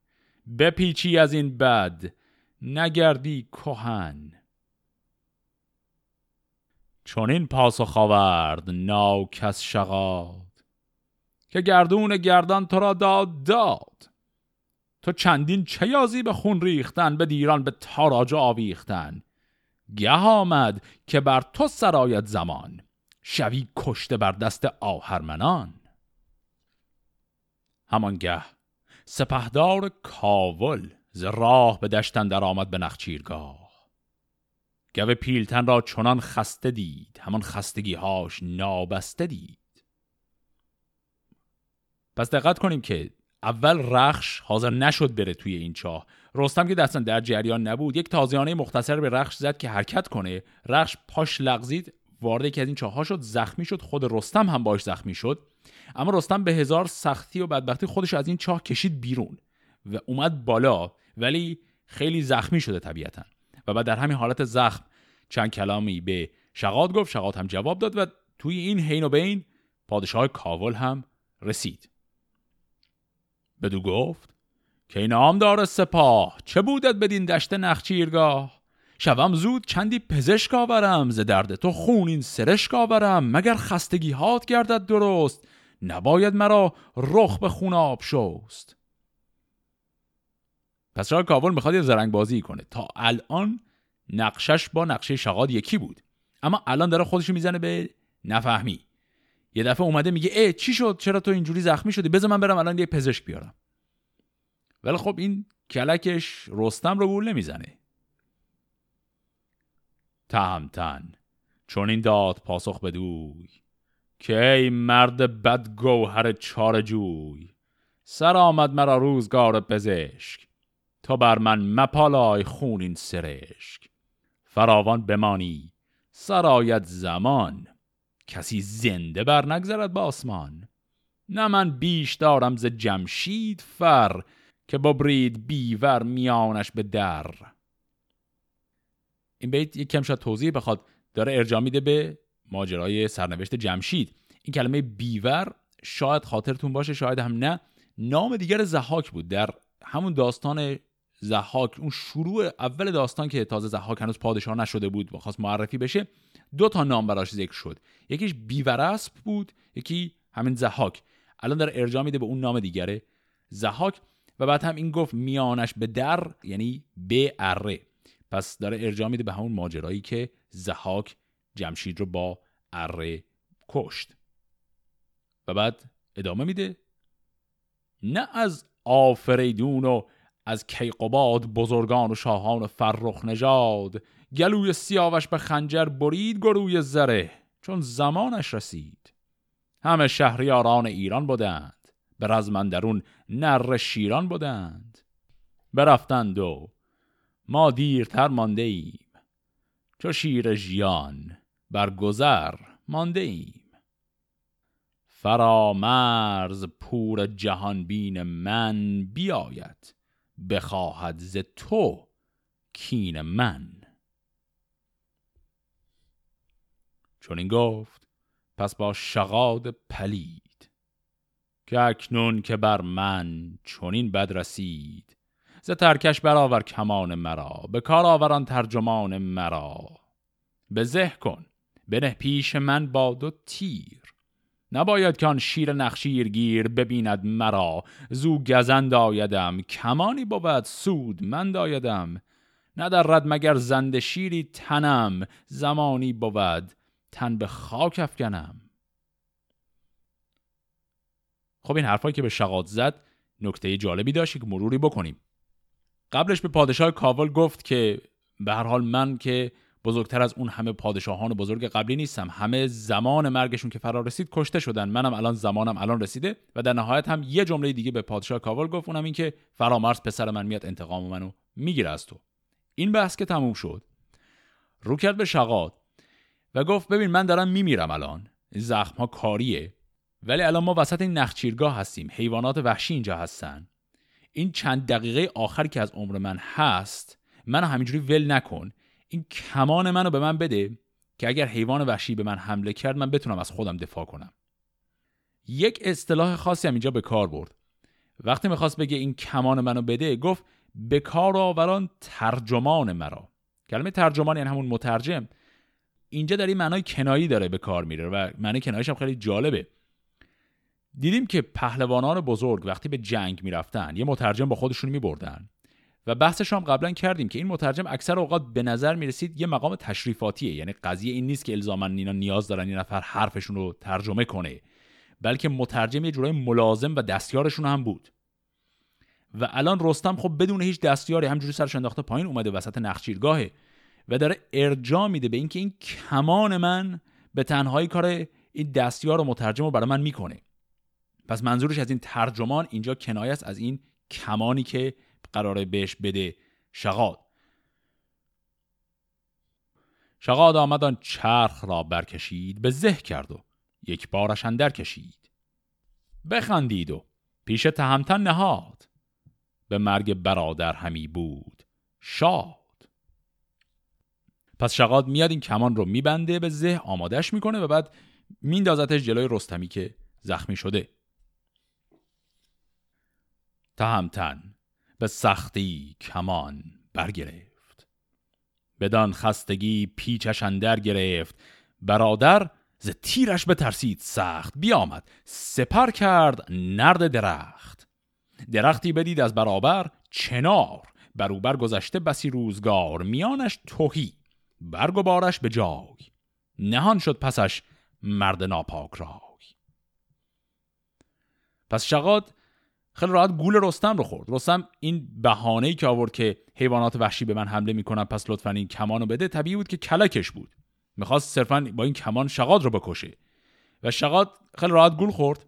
بپیچی از این بد نگردی کهن. چون این پاسخ آورد ناکس شغاد که گردون گردان تو را داد داد. تو چندین چه یازی به خون ریختن به دیران به تاراج آویختن. گه آمد که بر تو سرایت زمان شوی کشته بر دست آهرمنان. همانگه سپهدار کاول ز راه به دشتن در آمد به نخچیرگاه. گو پیلتن را چنان خسته دید همان خستگی هاش نابسته دید. پس دقت کنیم که اول رخش حاضر نشد بره توی این چاه. رستم که دستن در جریان نبود یک تازیانه مختصر به رخش زد که حرکت کنه. رخش پاش لغزید وارد یکی از این چاه ها شد زخمی شد خود رستم هم باش زخمی شد. اما رستم به هزار سختی و بدبختی خودش از این چاه کشید بیرون و اومد بالا ولی خیلی زخمی شده طبیعتا. و بعد در همین حالت زخم چند کلامی به شغاد گفت. شغاد هم جواب داد و توی این حین و بین پادشاه کاول هم رسید. بدو گفت که دار سپاه؟ چه بودت بدین دشت نخچیرگاه؟ شوم زود چندی پزشک آورم ز درد تو خونین سرشک آورم مگر خستگی هات گردد درست؟ نباید مرا رخ به خون آب شست. پس شاه کاول می‌خواد یه زرنگ بازی کنه. تا الان نقشش با نقشه شغاد یکی بود. اما الان داره خودش می‌زنه به نفهمی. یه دفعه اومده میگه ای چی شد؟ چرا تو اینجوری زخمی شدی؟ بذار من برم الان یه پزشک بیارم. ولی خب این کلکش رستم رو گول نمی‌زنه. تهمتن. چون این داد پاسخ بدوی. که ای مرد بد گوهر چار جوی سر آمد مرا روزگار پزشک. تا بر من مپالای خونین سرشک. فراوان بمانی سرایت زمان. کسی زنده بر نگذرد با آسمان. نه من بیش دارم ز جمشید فر که با برید بیور میانش به در. این بیت یک کم شاید توضیح بخواد. داره ارجاع میده به ماجرای سرنوشت جمشید. این کلمه بیور شاید خاطرتون باشه شاید هم نه. نام دیگر زحاک بود. در همون داستان زحاک اون شروع اول داستان که تازه زحاک هنوز پادشاه نشده بود و خواست معرفی بشه دو تا نام براش ذکر شد. یکیش بیورسب بود یکی همین زحاک. الان داره ارجاع میده به اون نام دیگره زحاک و بعد هم این گفت میانش به در یعنی به اره پس داره ارجاع میده به همون ماجرایی که زحاک جمشید رو با اره کشت. و بعد ادامه میده. نه از آفریدون و از کیقباد بزرگان و شاهان فرخ نژاد گلوی سیاوش به خنجر برید گروی زره چون زمانش رسید. همه شهریاران ایران بودند به رزمندرون نر شیران بودند. برفتند و ما دیرتر مانده ایم چو شیر ژیان بر گذر مانده ایم فرامرز پور جهان بین من بیاید بخواهد ز تو کین من. چون این گفت پس با شغاد پلید که اکنون که بر من چونین بد رسید. ز ترکش برآور کمان مرا به کار آوران ترجمان مرا. به زه کن بنه پیش من باد و تیر. نباید که آن شیر نخشیر گیر ببیند مرا. زو گزند آیدم کمانی بود سود من دایدم ندرد مگر زند شیری تنم زمانی بود تن به خاک افکنم. خب این حرفایی که به شقاد زد نکته جالبی داشت که مروری بکنیم. قبلش به پادشاه کاول گفت که به هر حال من که بزرگتر از اون همه پادشاهان بزرگ قبلی نیستم. همه زمان مرگشون که فرا رسید کشته شدن. منم الان زمانم الان رسیده و در نهایت هم یه جمله دیگه به پادشاه کاول گفت اونم این که فرامرز پسر من میاد انتقام منو می‌گیره از تو. این بحث که تموم شد. رو کرد به شقاد و گفت ببین من دارم میمیرم الان. زخم ها کاریه. ولی الان ما وسط این نخچیرگاه هستیم. حیوانات وحشی اینجا هستن. این چند دقیقه آخر که از عمر من هست منو همینجوری ول نکن. این کمان منو به من بده که اگر حیوان وحشی به من حمله کرد من بتونم از خودم دفاع کنم. یک اصطلاح خاصی هم اینجا به کار برد. وقتی می‌خواست بگه این کمان منو بده گفت به کار آوران ترجمان مرا. کلمه ترجمان یعنی همون مترجم. اینجا در این معنای کنایی داره به کار میره و معنی کنایش هم خیلی جالبه. دیدیم که پهلوانان بزرگ وقتی به جنگ می‌رفتن یه مترجم با خودشون میبردن. و بحثش هم قبلا کردیم که این مترجم اکثر اوقات به نظر می‌رسید یه مقام تشریفاتیه. یعنی قضیه این نیست که الزاما اینا نیاز دارن این نفر حرفشون رو ترجمه کنه بلکه مترجم یه جورای ملازم و دستیارشون هم بود. و الان رستم خب بدون هیچ دستیاری همجوری سرش انداخته پایین اومده وسط نخچیرگاهه و داره ارجاع میده به اینکه این کمان من به تنهایی کار این دستیار و مترجم رو برای من می‌کنه. پس منظورش از این ترجمان اینجا کنایه است از این کمانی که قراره بهش بده شغاد شغاد آمد آن چرخ را برکشید به زه کرد و یک بارش اندر کشید. بخندید و پیش تهمتن نهاد. به مرگ برادر همی بود شاد. پس شغاد میاد این کمان رو میبنده به زه آمادش می‌کنه و بعد میندازتش جلوی رستمی که زخمی شده. تهمتن به سختی کمان برگرفت. بدان خستگی پیچش اندر گرفت. برادر ز تیرش بترسید سخت. بیامد. سپر کرد نرد درخت. درختی بدید از برابر چنار. بروبر گذشته بسی روزگار. میانش توهی برگ و بارش به جای. نهان شد پسش مرد ناپاک رای. پس شقاد خیلی راحت گول رستم رو خورد. رستم این بهانه‌ای که آورد که حیوانات وحشی به من حمله می‌کنن پس لطفا این کمان رو بده طبیعی بود که کلکش بود. می‌خواست صرفا با این کمان شقاد رو بکشه. و شقاد خیلی راحت گول خورد.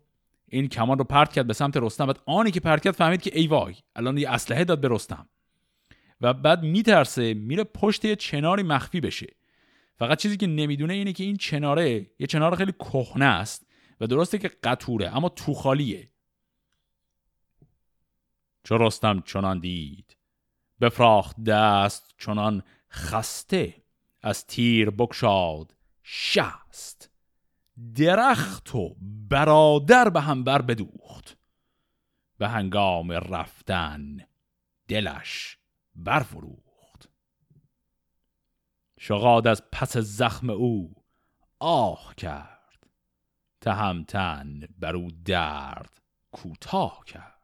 این کمان رو پرت کرد به سمت رستم. بعد آنی که پرت کرد فهمید که ای وای الان یه اسلحه داد به رستم. و بعد میترسه میره پشت یه چناری مخفی بشه. فقط چیزی که نمی‌دونه اینه که این چناره یه چنار خیلی کهنه است و درسته که قطوره اما تو خالیه. چو رستم چنان دید. بفراخت دست چنان خسته از تیر بکشاد شست. درخت و برادر به هم بر بدوخت. به هنگام رفتن دلش برفروخت. شغاد از پس زخم او آه کرد. تهمتن بر او درد کوتاه کرد.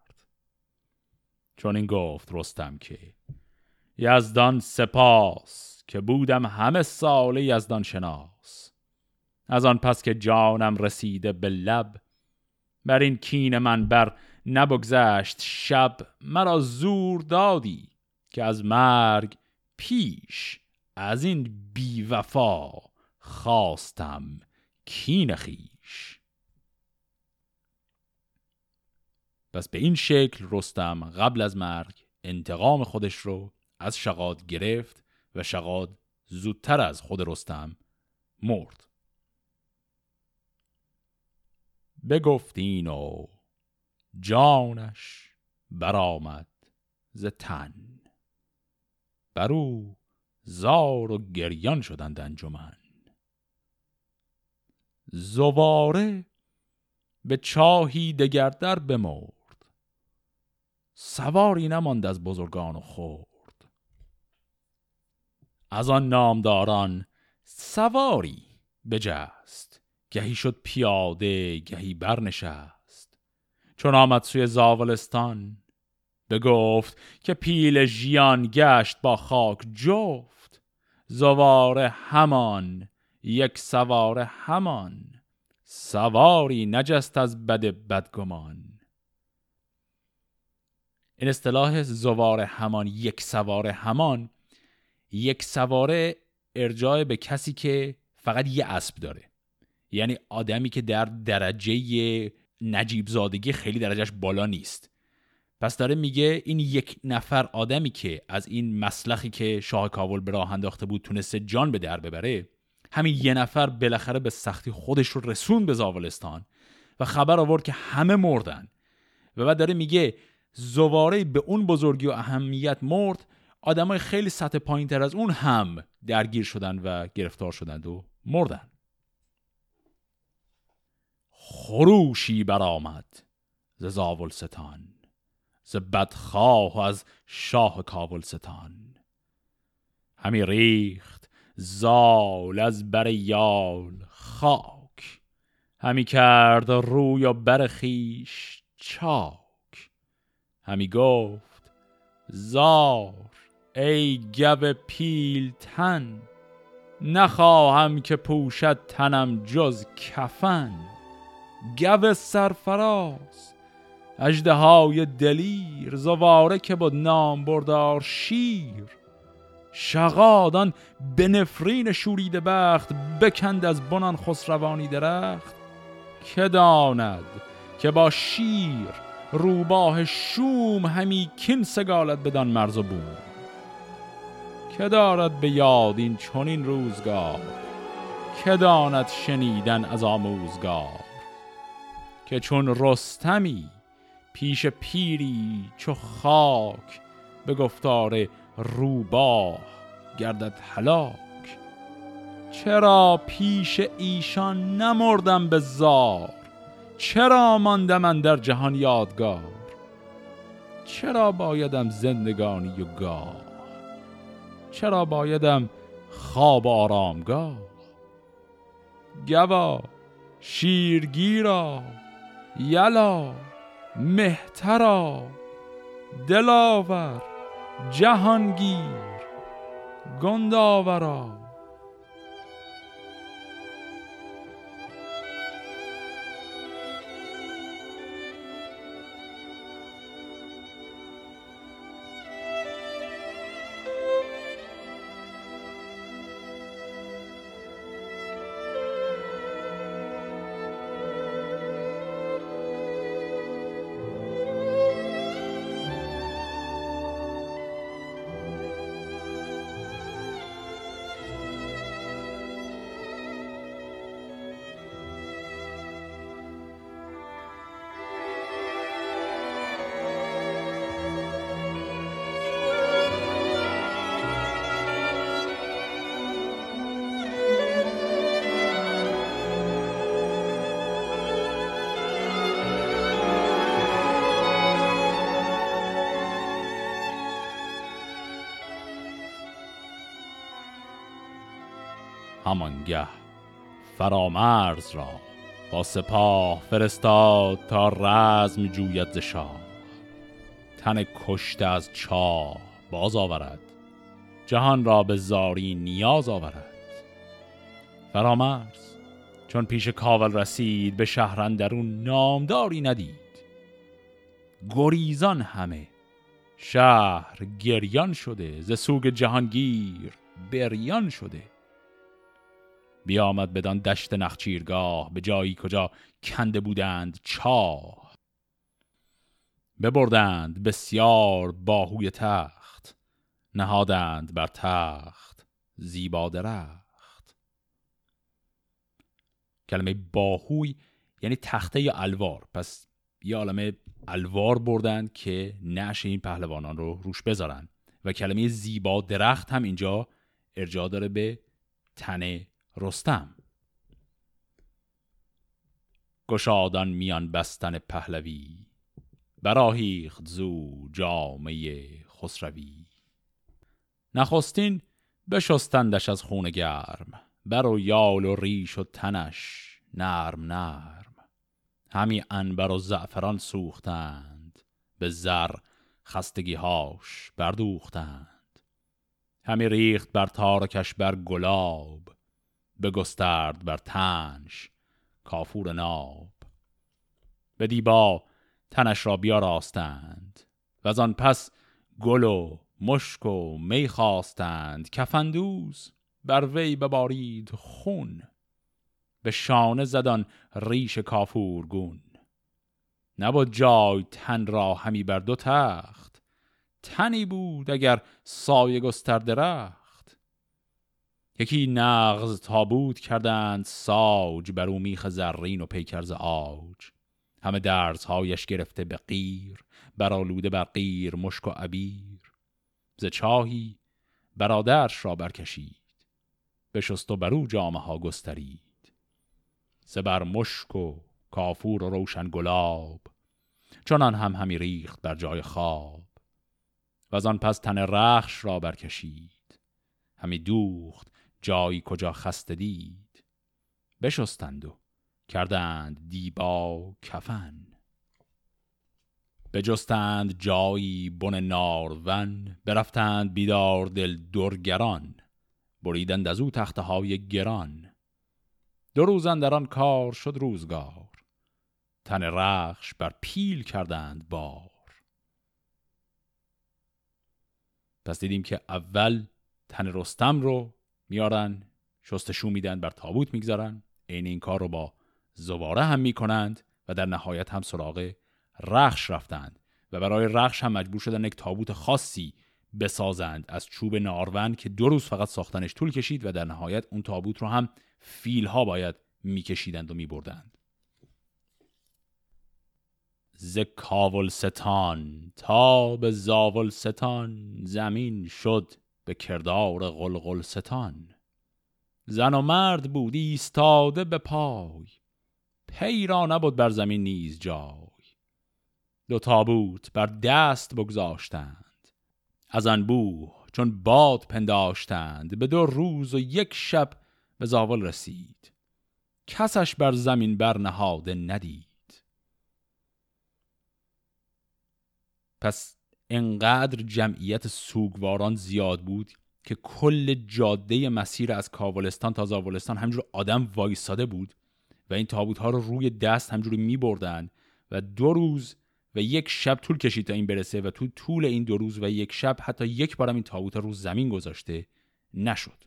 چون این گفت رستم که یزدان سپاس که بودم همه سال یزدان شناس. از آن پس که جانم رسیده به لب بر این کین من بر نبگذشت شب مرا زور دادی که از مرگ پیش از این بیوفا خواستم کین خیش پس به این شکل رستم قبل از مرگ انتقام خودش رو از شقاد گرفت و شقاد زودتر از خود رستم مرد. بگفتین و جانش برآمد ز تن. بر او زار و گریان شدند انجمن. زواره به چاهی دگر در بمرد. سواری نماند از بزرگان و خورد از آن نامداران سواری بجست. گهی شد پیاده گهی برنشست. چون آمد سوی زاولستان بگفت که پیل ژیان گشت با خاک جفت. زوار همان یک سوار همان. سواری نجست از بد بدگمان. این اصطلاح زوار همان یک سوار همان یک سواره ارجاع به کسی که فقط یه اسب داره. یعنی آدمی که در درجه نجیب زادگی خیلی درجهش بالا نیست. پس داره میگه این یک نفر آدمی که از این مسلخی که شاه کاول به راه انداخته بود تونسته جان به در ببره همین یه نفر بالاخره به سختی خودش رو رسون به زاولستان و خبر آورد که همه مردن. و بعد داره میگه زواره به اون بزرگی و اهمیت مرد آدمای خیلی سطح پایین تر از اون هم درگیر شدن و گرفتار شدند و مردن. خروشی برآمد ز زاولستان ز بدخواه از شاه کابلستان. همی ریخت زال از بر یال خاک همی کرد روی و بر خیش چاک. همی گفت زار ای گو تن نخواهم که پوشد تنم جز کفن. گو سرفراز اجده های دلیر زواره که بود نام بردار شیر. شغادان به نفرین شورید بخت بکند از بنان خسروانی درخت. که داند که با شیر روباه شوم همی کین سگالت بدان مرز و بوم. که دارد به یاد این چنین روزگار؟ که داند شنیدن از آموزگار؟ که چون رستمی پیش پیری چو خاک به گفتار روباه گردد هلاک؟ چرا پیش ایشان نمردم به زار؟ چرا ماندم در جهان یادگار؟ چرا بایدم زندگانی و گاه چرا بایدم خواب آرامگاه؟ گوا شیرگیرا یلا مهترا دلاور جهانگیر گنداورا. همانگه فرامرز را با سپاه فرستاد تا رزم جوید ز شاه. تن کشته از چاه باز آورد. جهان را به زاری نیاز آورد. فرامرز چون پیش کاول رسید به شهرن درون نامداری ندید. گریزان همه شهر گریان شده ز سوگ جهانگیر بریان شده. بیامد بدان دشت نخچیرگاه به جایی کجا کنده بودند چاه. ببردند بسیار باهوی تخت نهادند بر تخت زیبا درخت. کلمه باهوی یعنی تخته یا الوار. پس یه عالمه الوار بردند که نعش این پهلوانان رو روش بذارن. و کلمه زیبا درخت هم اینجا ارجاع داره به تن رستم. گشادان میان بستن پهلوی براهیخت زو جامعه خسروی. نخستین بشستندش از خون گرم بر و یال و ریش و تنش نرم نرم. همی انبر و زعفران سوختند به زر خستگیهاش بردوختند. همی ریخت بر تارکش بر گلاب بگسترد بر تنش کافور ناب. به دیبا تنش را بیاراستند و از آن پس گل و مشک و می خواستند کفندوز بر وی ببارید خون. به شانه زدان ریش کافور گون نبود جای تن را همی بر دو تخت. تنی بود اگر سایه گستر درخت یکی نغز تابوت کردند ساج بر او میخ زرین و پیکرز آج. همه درزهایش گرفته به قیر برالوده بر قیر مشک و عبیر. ز چاهی برادرش را برکشید بشست و برو جامه ها گسترید. بر مشک و کافور و روشن گلاب چنان هم همی ریخت بر جای خواب. و از آن پس تن رخش را برکشید همی دوخت جایی کجا خسته دید؟ بشستند و کردند دیبا کفن. بجستند جایی بن نارون برفتند بیدار دل درگران بریدند از او تخته های گران. دو روز در آن کار شد روزگار تن رخش بر پیل کردند بار. پس دیدیم که اول تن رستم رو میارن شستشو میدن بر تابوت می‌گذارن. عین این کار رو با زواره هم می‌کنند و در نهایت هم سراغ رخش رفتند و برای رخش هم مجبور شدن یک تابوت خاصی بسازند. از چوب نارون که دو روز فقط ساختنش طول کشید و در نهایت اون تابوت رو هم فیلها باید میکشیدند و میبردند. ز کاول ستان تا به زاول ستان زمین شد. به کردار غلغل ستان زن و مرد بود ایستاده به پای پی را نبود بر زمین نیز جای. دو تابوت بر دست بگذاشتند از انبوه چون باد پنداشتند به دو روز و یک شب به زاول رسید. کسش بر زمین برنهاده ندید. پس انقدر جمعیت سوگواران زیاد بود که کل جاده مسیر از کاولستان تا زاولستان همجور آدم وایستاده بود و این تابوت ها رو روی دست همجوری می بردن و دو روز و یک شب طول کشید تا این برسه و تو طول این دو روز و یک شب حتی یک بارم این تابوت رو زمین گذاشته نشد.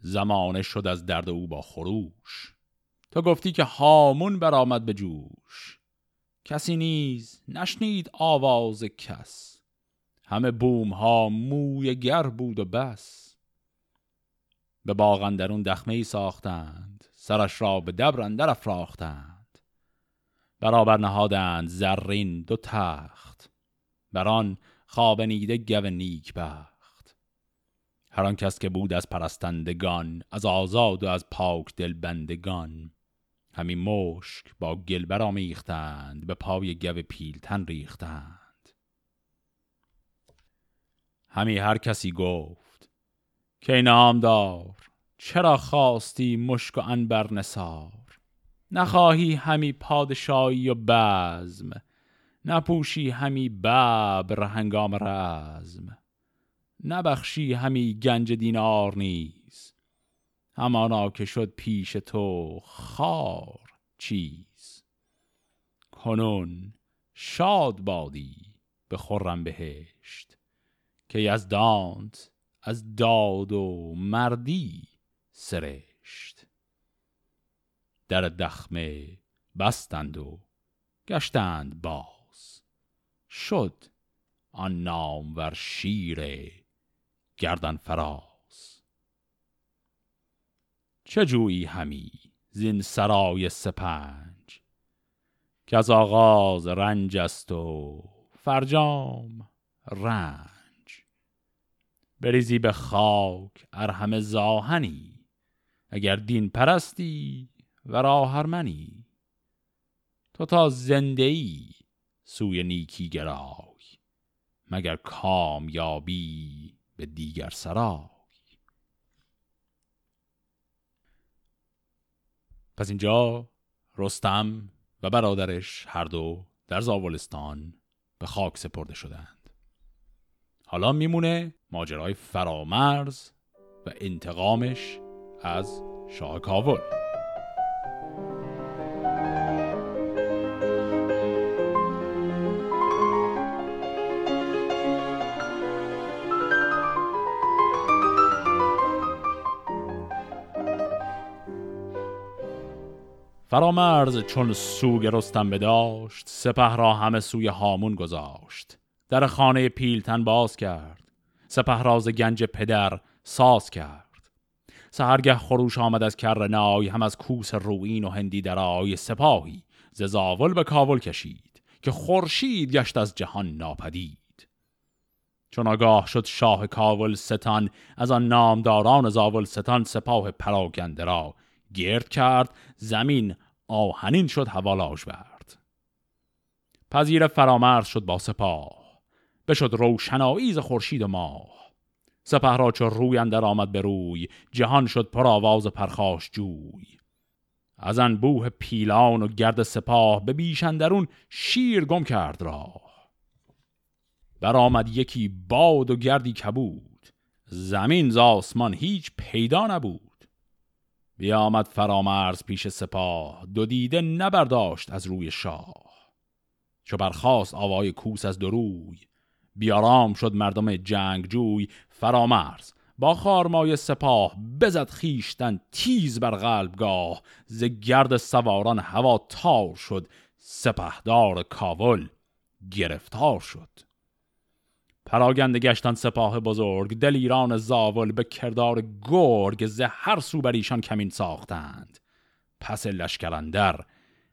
زمانه شد از درد او با خروش. تا گفتی که هامون برآمد به جوش. کسی نیز نشنید آواز کس. همه بوم ها موی گر بود و بس. به باغندرون دخمه ای ساختند سرش را به دبر اندر افراختند. برابر نهادند زرین دو تخت بر آن خواب نیده گو نیک بخت هر کس که بود از پرستندگان از آزاد و از پاک دل بندگان. همین مشک با گل برآمیختند به پای گو پیلتن ریختند. همی هر کسی گفت که نامدار چرا خواستی مشک و انبر نسار نخواهی همی پادشاهی و بزم نپوشی همی ببر هنگام رزم نبخشی همی گنج دینار نیز. همانا که شد پیش تو خار چیز. کنون شاد بادی به خرم بهشت که یزدانت از داد و مردی سرشت. در دخمه بستند و گشتند باز. شد آن نامور شیر گردن فراز چه جویی همی زین سرای سپنج؟ که از آغاز رنج است و فرجام رنج. بریزی به خاک ارهم زاهنی اگر دین پرستی و راهرمنی تو تا زنده ای سوی نیکی گرای مگر کامیابی به دیگر سرای. پس اینجا رستم و برادرش هر دو در زاولستان به خاک سپرده شدند. حالا میمونه ماجرای فرامرز و انتقامش از شاه کاول فرامرز چون سوگ رستم بداشت سپه را همه سوی هامون گذاشت. در خانه پیلتن باز کرد. سپه راز گنج پدر ساز کرد. سهرگه خروش آمد از کرنای هم از کوس روین و هندی درای سپاهی. ز زاول به کاول کشید که خورشید گشت از جهان ناپدید. چون آگاه شد شاه کاول ستان از آن نامداران زاول ستان سپاه پراگنده را گرد کرد. زمین آهنین شد حوالاش برد. پذیر فرامرز شد با سپاه. بشد روشنایی ز خورشید و ماه. سپه را چو روی اندر آمد به روی جهان شد پر آواز پرخاش جوی. از انبوه پیلان و گرد سپاه به بیشندرون شیر گم کرد راه. برآمد یکی باد و گردی کبود. زمین ز آسمان هیچ پیدا نبود. بیامد فرامرز پیش سپاه دو دیده نبرداشت از روی شاه. چو برخواست آوای کوس از دروی بیارام شد مردم جنگجوی. فرامرز با خارمای سپاه بزد خیشتن تیز بر قلبگاه. ز گرد سواران هوا تار شد سپهدار کاول گرفتار شد. پراگنده گشتن سپاه بزرگ دلیران زاول به کردار گرگ ز هر سو بر ایشان کمین ساختند. پس لشکرندر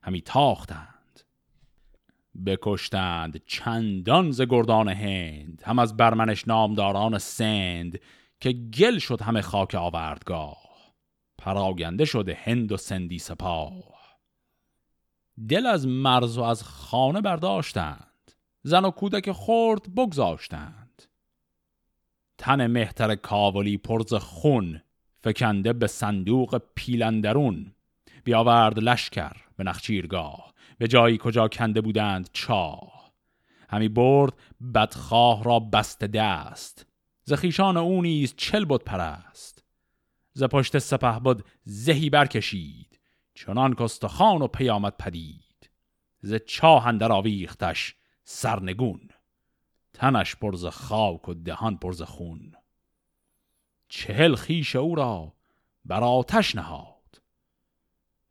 همی تاختند. بکشتند چندان ز گردان هند هم از برمنش نامداران سند که گل شد همه خاک آوردگاه. پراگنده شده هند و سندی سپاه. دل از مرز و از خانه برداشتند. زن و کودک خورد بگذاشتند. تن مهتر کاولی پرز خون فکنده به صندوق پیلندرون. بیاورد لشکر به نخچیرگاه به جایی کجا کنده بودند چاه. همی برد بدخواه را بست دست. زخیشان او نیز چل بود پرست. ز پشت سپه بود زهی برکشید. چنان خان و پیامد پدید. ز چاه اندر آویختش سرنگون تنش پرز خاک و دهان پرز خون. چهل خیش او را بر آتش نهاد.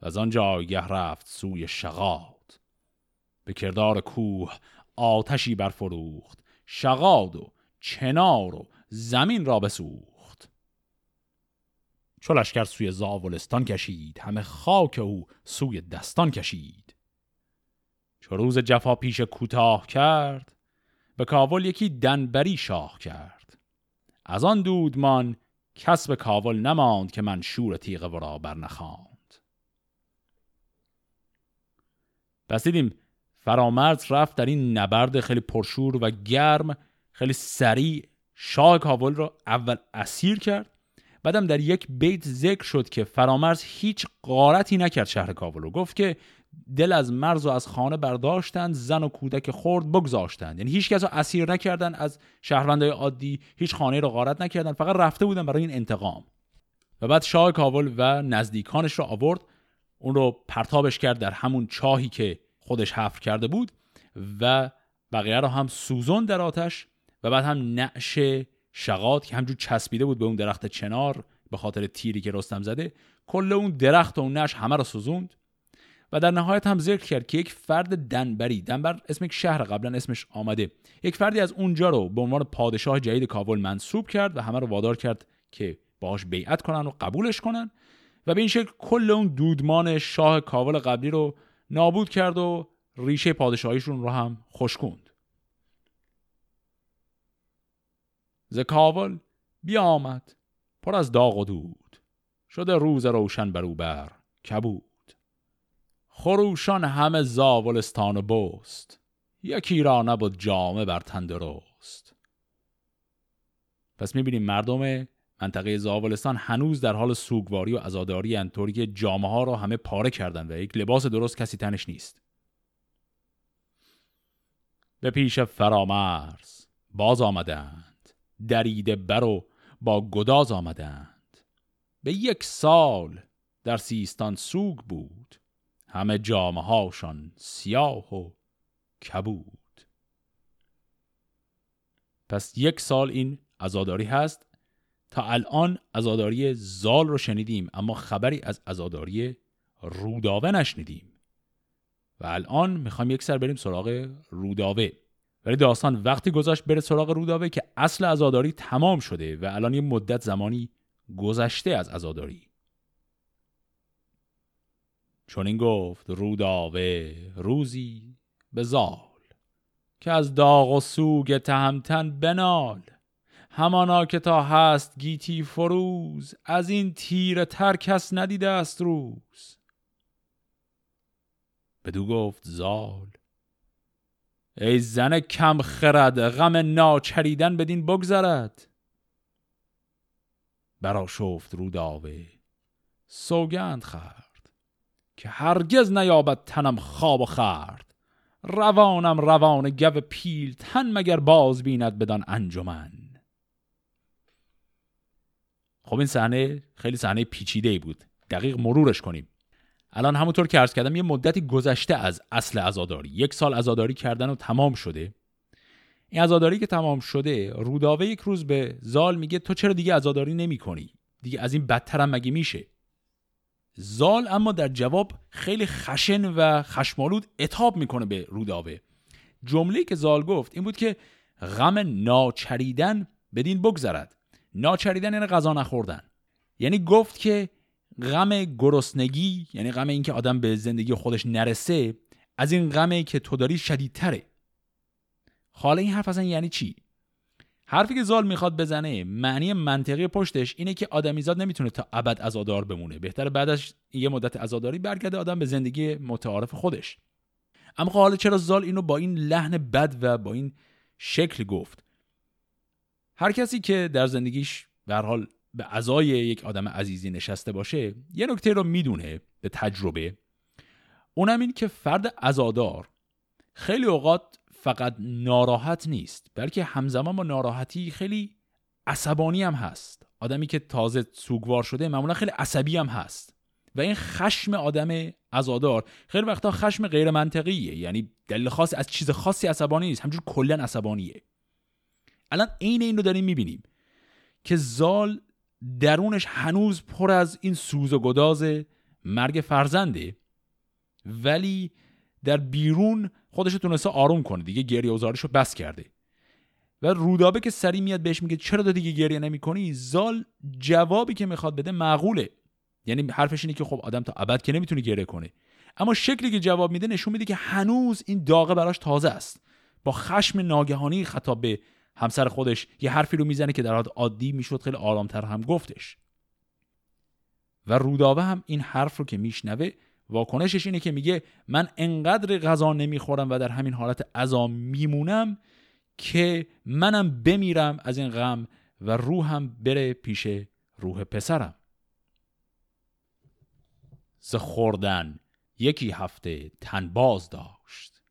و از آن جایگه رفت سوی شغاد. به کردار کوه آتشی برفروخت شغاد و چنار و زمین را بسوخت. چو لشکر سوی زاولستان کشید همه خاک او سوی دستان کشید. چو روز جفا پیش کوتاه کرد به کاول یکی دنبری شاه کرد. از آن دودمان کس به کاول نماند که من شور تیغ ورا برنخاند. پس دیدیم فرامرز رفت در این نبرد خیلی پرشور و گرم خیلی سریع شاه کاول را اول اسیر کرد. بعدم در یک بیت ذکر شد که فرامرز هیچ قارتی نکرد شهر کاول رو. گفت که دل از مرز و از خانه برداشتند زن و کودک خورد بگذاشتند. یعنی هیچ کس رو اسیر نکردن از شهروندای عادی هیچ خانه رو غارت نکردن. فقط رفته بودن برای این انتقام. و بعد شاه کابل و نزدیکانش رو آورد. اون رو پرتابش کرد در همون چاهی که خودش حفر کرده بود و بقیه رو هم سوزون در آتش و بعد هم نعش شقات که همجور چسبیده بود به اون درخت چنار به خاطر تیری که رستم زده کل اون درخت و اون نعش همه رو سوزوند. و در نهایت هم ذکر کرد که یک فرد دنبری. دنبر اسم یک شهر قبلا اسمش آمده. یک فردی از اونجا رو به عنوان پادشاه جدید کابل منصوب کرد و همه رو وادار کرد که باهاش بیعت کنن و قبولش کنن و به این شکل کل اون دودمان شاه کابل قبلی رو نابود کرد و ریشه پادشاهیشون رو هم خشکوند. ز کابل بیامد پر از داغ و دود. شده روز روشن بر او بر کبود. خروشان همه زاولستان و بست. یکی را نبود جامه بر تندرست پس می‌بینیم مردم منطقه زاولستان هنوز در حال سوگواری و عزاداری طوری که جامعه ها را همه پاره کردن و یک لباس درست کسی تنش نیست. به پیش فرامرز باز آمدند. دریده بر و با گداز آمدند. به یک سال در سیستان سوگ بود. همه جامعه هاشان سیاه و کبود. پس یک سال این عزاداری هست. تا الان عزاداری زال رو شنیدیم اما خبری از عزاداری روداوه نشنیدیم. و الان می‌خوایم یک سر بریم سراغ روداوه. ولی داستان وقتی گذاشت بره سراغ روداوه که اصل عزاداری تمام شده و الان یه مدت زمانی گذشته از عزاداری. چون این گفت روداوه روزی به زال که از داغ و سوگ تهمتن بنال. همانا که تا هست گیتی فروز از این تیر تر کس ندیده است روز. بدو گفت زال ای زن کم خرد غم ناچریدن بدین بگذرد. برا شفت روداوه سوگند خرد که هرگز نیابد تنم خواب و خرد روانم روان گو پیل تن مگر باز بیند بدان انجمن. خب این صحنه خیلی صحنه پیچیده ای بود. دقیق مرورش کنیم. الان همونطور که عرض کردم یه مدتی گذشته از اصل عزاداری. یک سال عزاداری کردن و تمام شده. این عزاداری که تمام شده روداوه یک روز به زال میگه تو چرا دیگه عزاداری نمی کنی دیگه از این بدتر هم مگه میشه؟ زال اما در جواب خیلی خشن و خشمالود اتاب می‌کنه به روداوه. جمله که زال گفت این بود که غم ناچریدن بدین بگذرد. ناچریدن یعنی غذا نخوردن. یعنی گفت که غم گرسنگی یعنی غم اینکه آدم به زندگی خودش نرسه از این غمه که تو داری شدیدتره. حالا این حرف اصلا یعنی چی؟ حرفی که زال می‌خواد بزنه معنی منطقی پشتش اینه که آدمیزاد نمی‌تونه تا ابد عزادار بمونه. بهتر بعدش یه مدت عزاداری برگرده آدم به زندگی متعارف خودش. اما خب حالا چرا زال اینو با این لحن بد و با این شکل گفت؟ هر کسی که در زندگیش به حال به عزای یک آدم عزیزی نشسته باشه یه نکته رو می‌دونه به تجربه. اونم این که فرد عزادار خیلی اوقات فقط ناراحت نیست بلکه همزمان با ناراحتی خیلی عصبانی هم هست. آدمی که تازه سوگوار شده معمولا خیلی عصبی هم هست. و این خشم آدم عزادار خیلی وقتا خشم غیر منطقیه یعنی دلیل خاص از چیز خاصی عصبانی نیست همجور کلا عصبانیه. الان عین این رو داریم می‌بینیم که زال درونش هنوز پر از این سوز و گداز مرگ فرزنده ولی در بیرون خودش تونسته آروم کنه دیگه گریه رو بس کرده و رودابه که سری میاد بهش میگه چرا تو دیگه گریه نمی کنی زال جوابی که می‌خواد بده معقوله. یعنی حرفش اینه که خب آدم تا ابد که نمی‌تونه گریه کنه اما شکلی که جواب میده نشون میده که هنوز این داغه براش تازه است. با خشم ناگهانی خطاب به همسر خودش یه حرفی رو می‌زنه که در حالت عادی می‌شد خیلی آرامتر هم گفتش. و روداوه هم این حرف رو که میشنوه واکنشش اینه که میگه من انقدر غذا نمی‌خورم و در همین حالت عذا میمونم که منم بمیرم از این غم و روحم بره پیش روح پسرم. ز خوردن یکی هفته تن باز داشت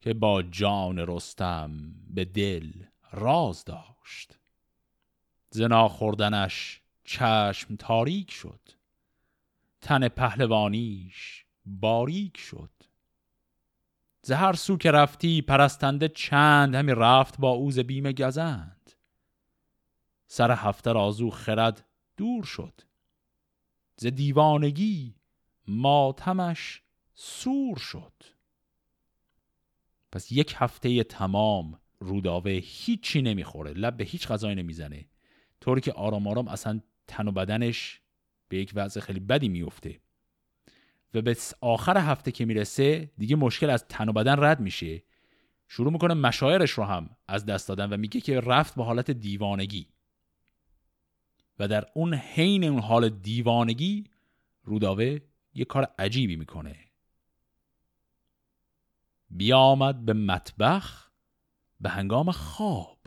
که با جان رستم به دل راز داشت. زنا خوردنش چشم تاریک شد. تن پهلوانیش باریک شد. زهر سو که رفتی پرستنده چند همی رفت با اوز بیم گزند. سر هفته رازو خرد دور شد. ز دیوانگی ماتمش سور شد. پس یک هفته تمام روداوه هیچی نمی‌خوره لب به هیچ غذایی نمی‌زنه. طوری که آرام آرام اصلا تن و بدنش به یک وضع خیلی بدی میفته. و به آخر هفته که می‌رسه دیگه مشکل از تن و بدن رد میشه. شروع می‌کنه مشاعرش رو هم از دست دادن و میگه که رفت به حالت دیوانگی. و در اون حین اون حال دیوانگی روداوه یه کار عجیبی می‌کنه. بیامد به مطبخ به هنگام خواب.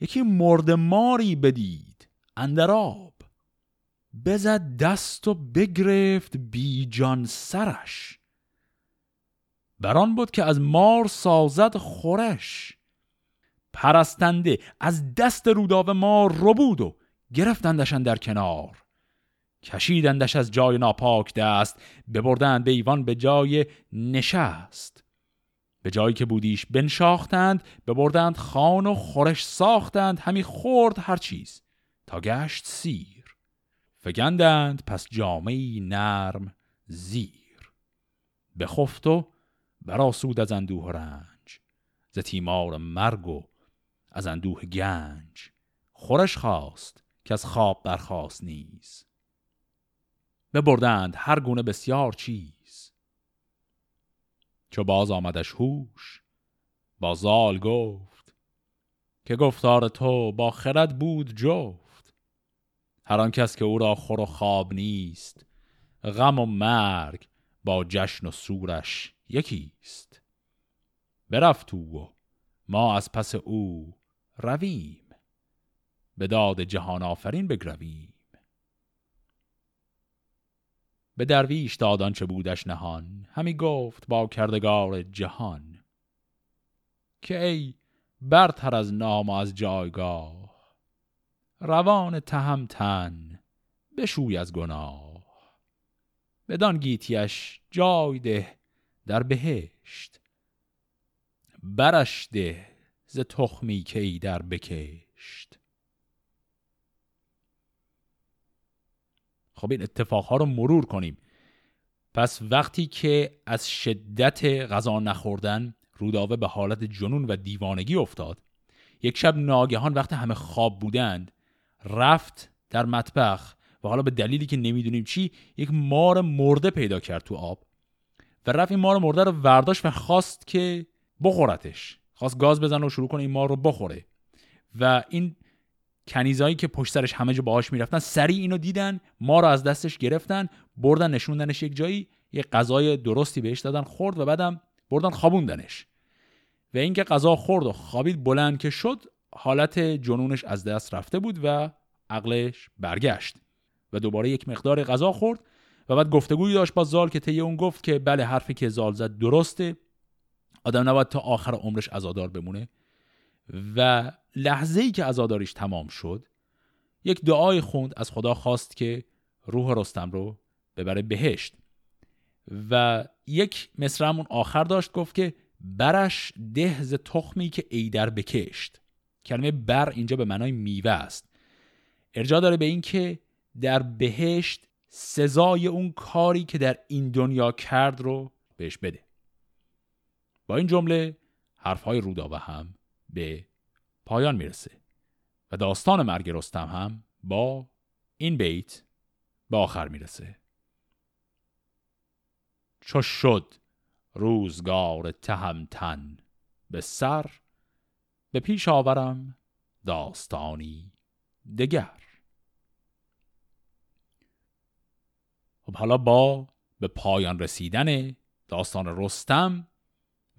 یکی مرد ماری بدید اندراب بزد دست و بگرفت بی جان سرش. بران بود که از مار سازد خورش. پرستنده از دست روداوه مار بود و گرفتندشن در کنار. کشیدندش از جای ناپاک دست ببردند به ایوان به جای نشست. به جایی که بودیش بنشاختند ببردند خان و خورش ساختند همی خورد هر چیز. تا گشت سیر. فگندند پس جامعی نرم زیر. بخفت و براسود از اندوه رنج. ز تیمار مرگ و از اندوه گنج. خورش خواست که از خواب برخواست نیز. ببردند هر گونه بسیار چیز. چو باز آمدش هوش با زال گفت که گفتار تو با خرد بود جفت. هر آن کس که او را خور و خواب نیست غم و مرگ با جشن و سورش یکیست. برفت او و ما از پس او رویم. به داد جهان آفرین بگرویم. به درویش دادان چه بودش نهان همی گفت با کردگار جهان که ای برتر از نام و از جایگاه روان تهمتن بشوی از گناه. بدان گیتیش جای ده در بهشت برش ده ز تخمی که ای در بکشت. خب این اتفاقها رو مرور کنیم. پس وقتی که از شدت غذا نخوردن روداوه به حالت جنون و دیوانگی افتاد یک شب ناگهان وقت همه خواب بودند رفت در مطبخ و حالا به دلیلی که نمی‌دونیم چی یک مار مرده پیدا کرد تو آب و رفت این مار مرده رو ورداشت و خواست که بخورتش. خواست گاز بزنه و شروع کنه این مار رو بخوره. و این کنیزایی که پشت سرش همه جا باهاش می‌رفتن سریع اینو دیدن ما رو از دستش گرفتن بردن نشوندنش یک جایی یه غذای درستی بهش دادن خورد و بعدم بردن خوابوندنش. و اینکه غذا خورد و خوابید بلند که شد حالت جنونش از دست رفته بود و عقلش برگشت و دوباره یک مقدار غذا خورد و بعد گفتگویی داشت با زال که طی اون گفت که بله حرفی که زال زد درسته. آدم نباید تا آخر عمرش عزادار بمونه. و لحظه ای که عزاداریش تمام شد یک دعای خوند از خدا خواست که روح رستم رو ببره بهشت. و یک مصرمون آخر داشت گفت که برش دهز تخمی که ایدر بکشت. کلمه بر اینجا به معنای میوه است. ارجاع داره به این که در بهشت سزای اون کاری که در این دنیا کرد رو بهش بده. با این جمله حرفهای رودابه هم به پایان می‌رسه و داستان مرگ رستم هم با این بیت به آخر می‌رسه. چو شد روزگار تهمتن به سر به پیش آورم داستانی دگر. خب حالا با به پایان رسیدن داستان رستم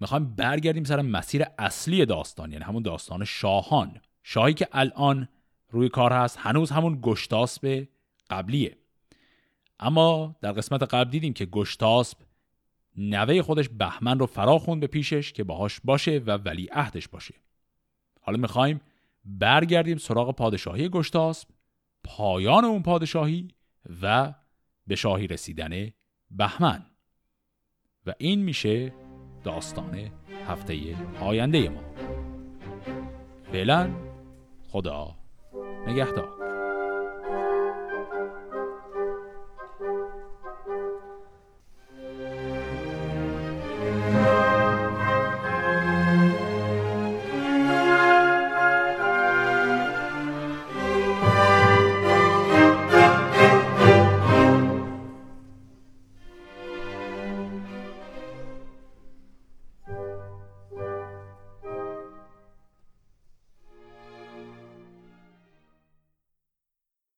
می‌خوایم برگردیم سر مسیر اصلی داستان یعنی همون داستان شاهان. شاهی که الان روی کار هست هنوز همون گشتاسب قبلیه. اما در قسمت قبل دیدیم که گشتاسب نوه خودش بهمن رو فرا خوند به پیشش که باهاش باشه و ولی عهدش باشه. حالا می‌خوایم برگردیم سراغ پادشاهی گشتاسب پایان اون پادشاهی و به شاهی رسیدن بهمن. و این میشه داستان هفته آینده ما. فعلا خدا نگهدار.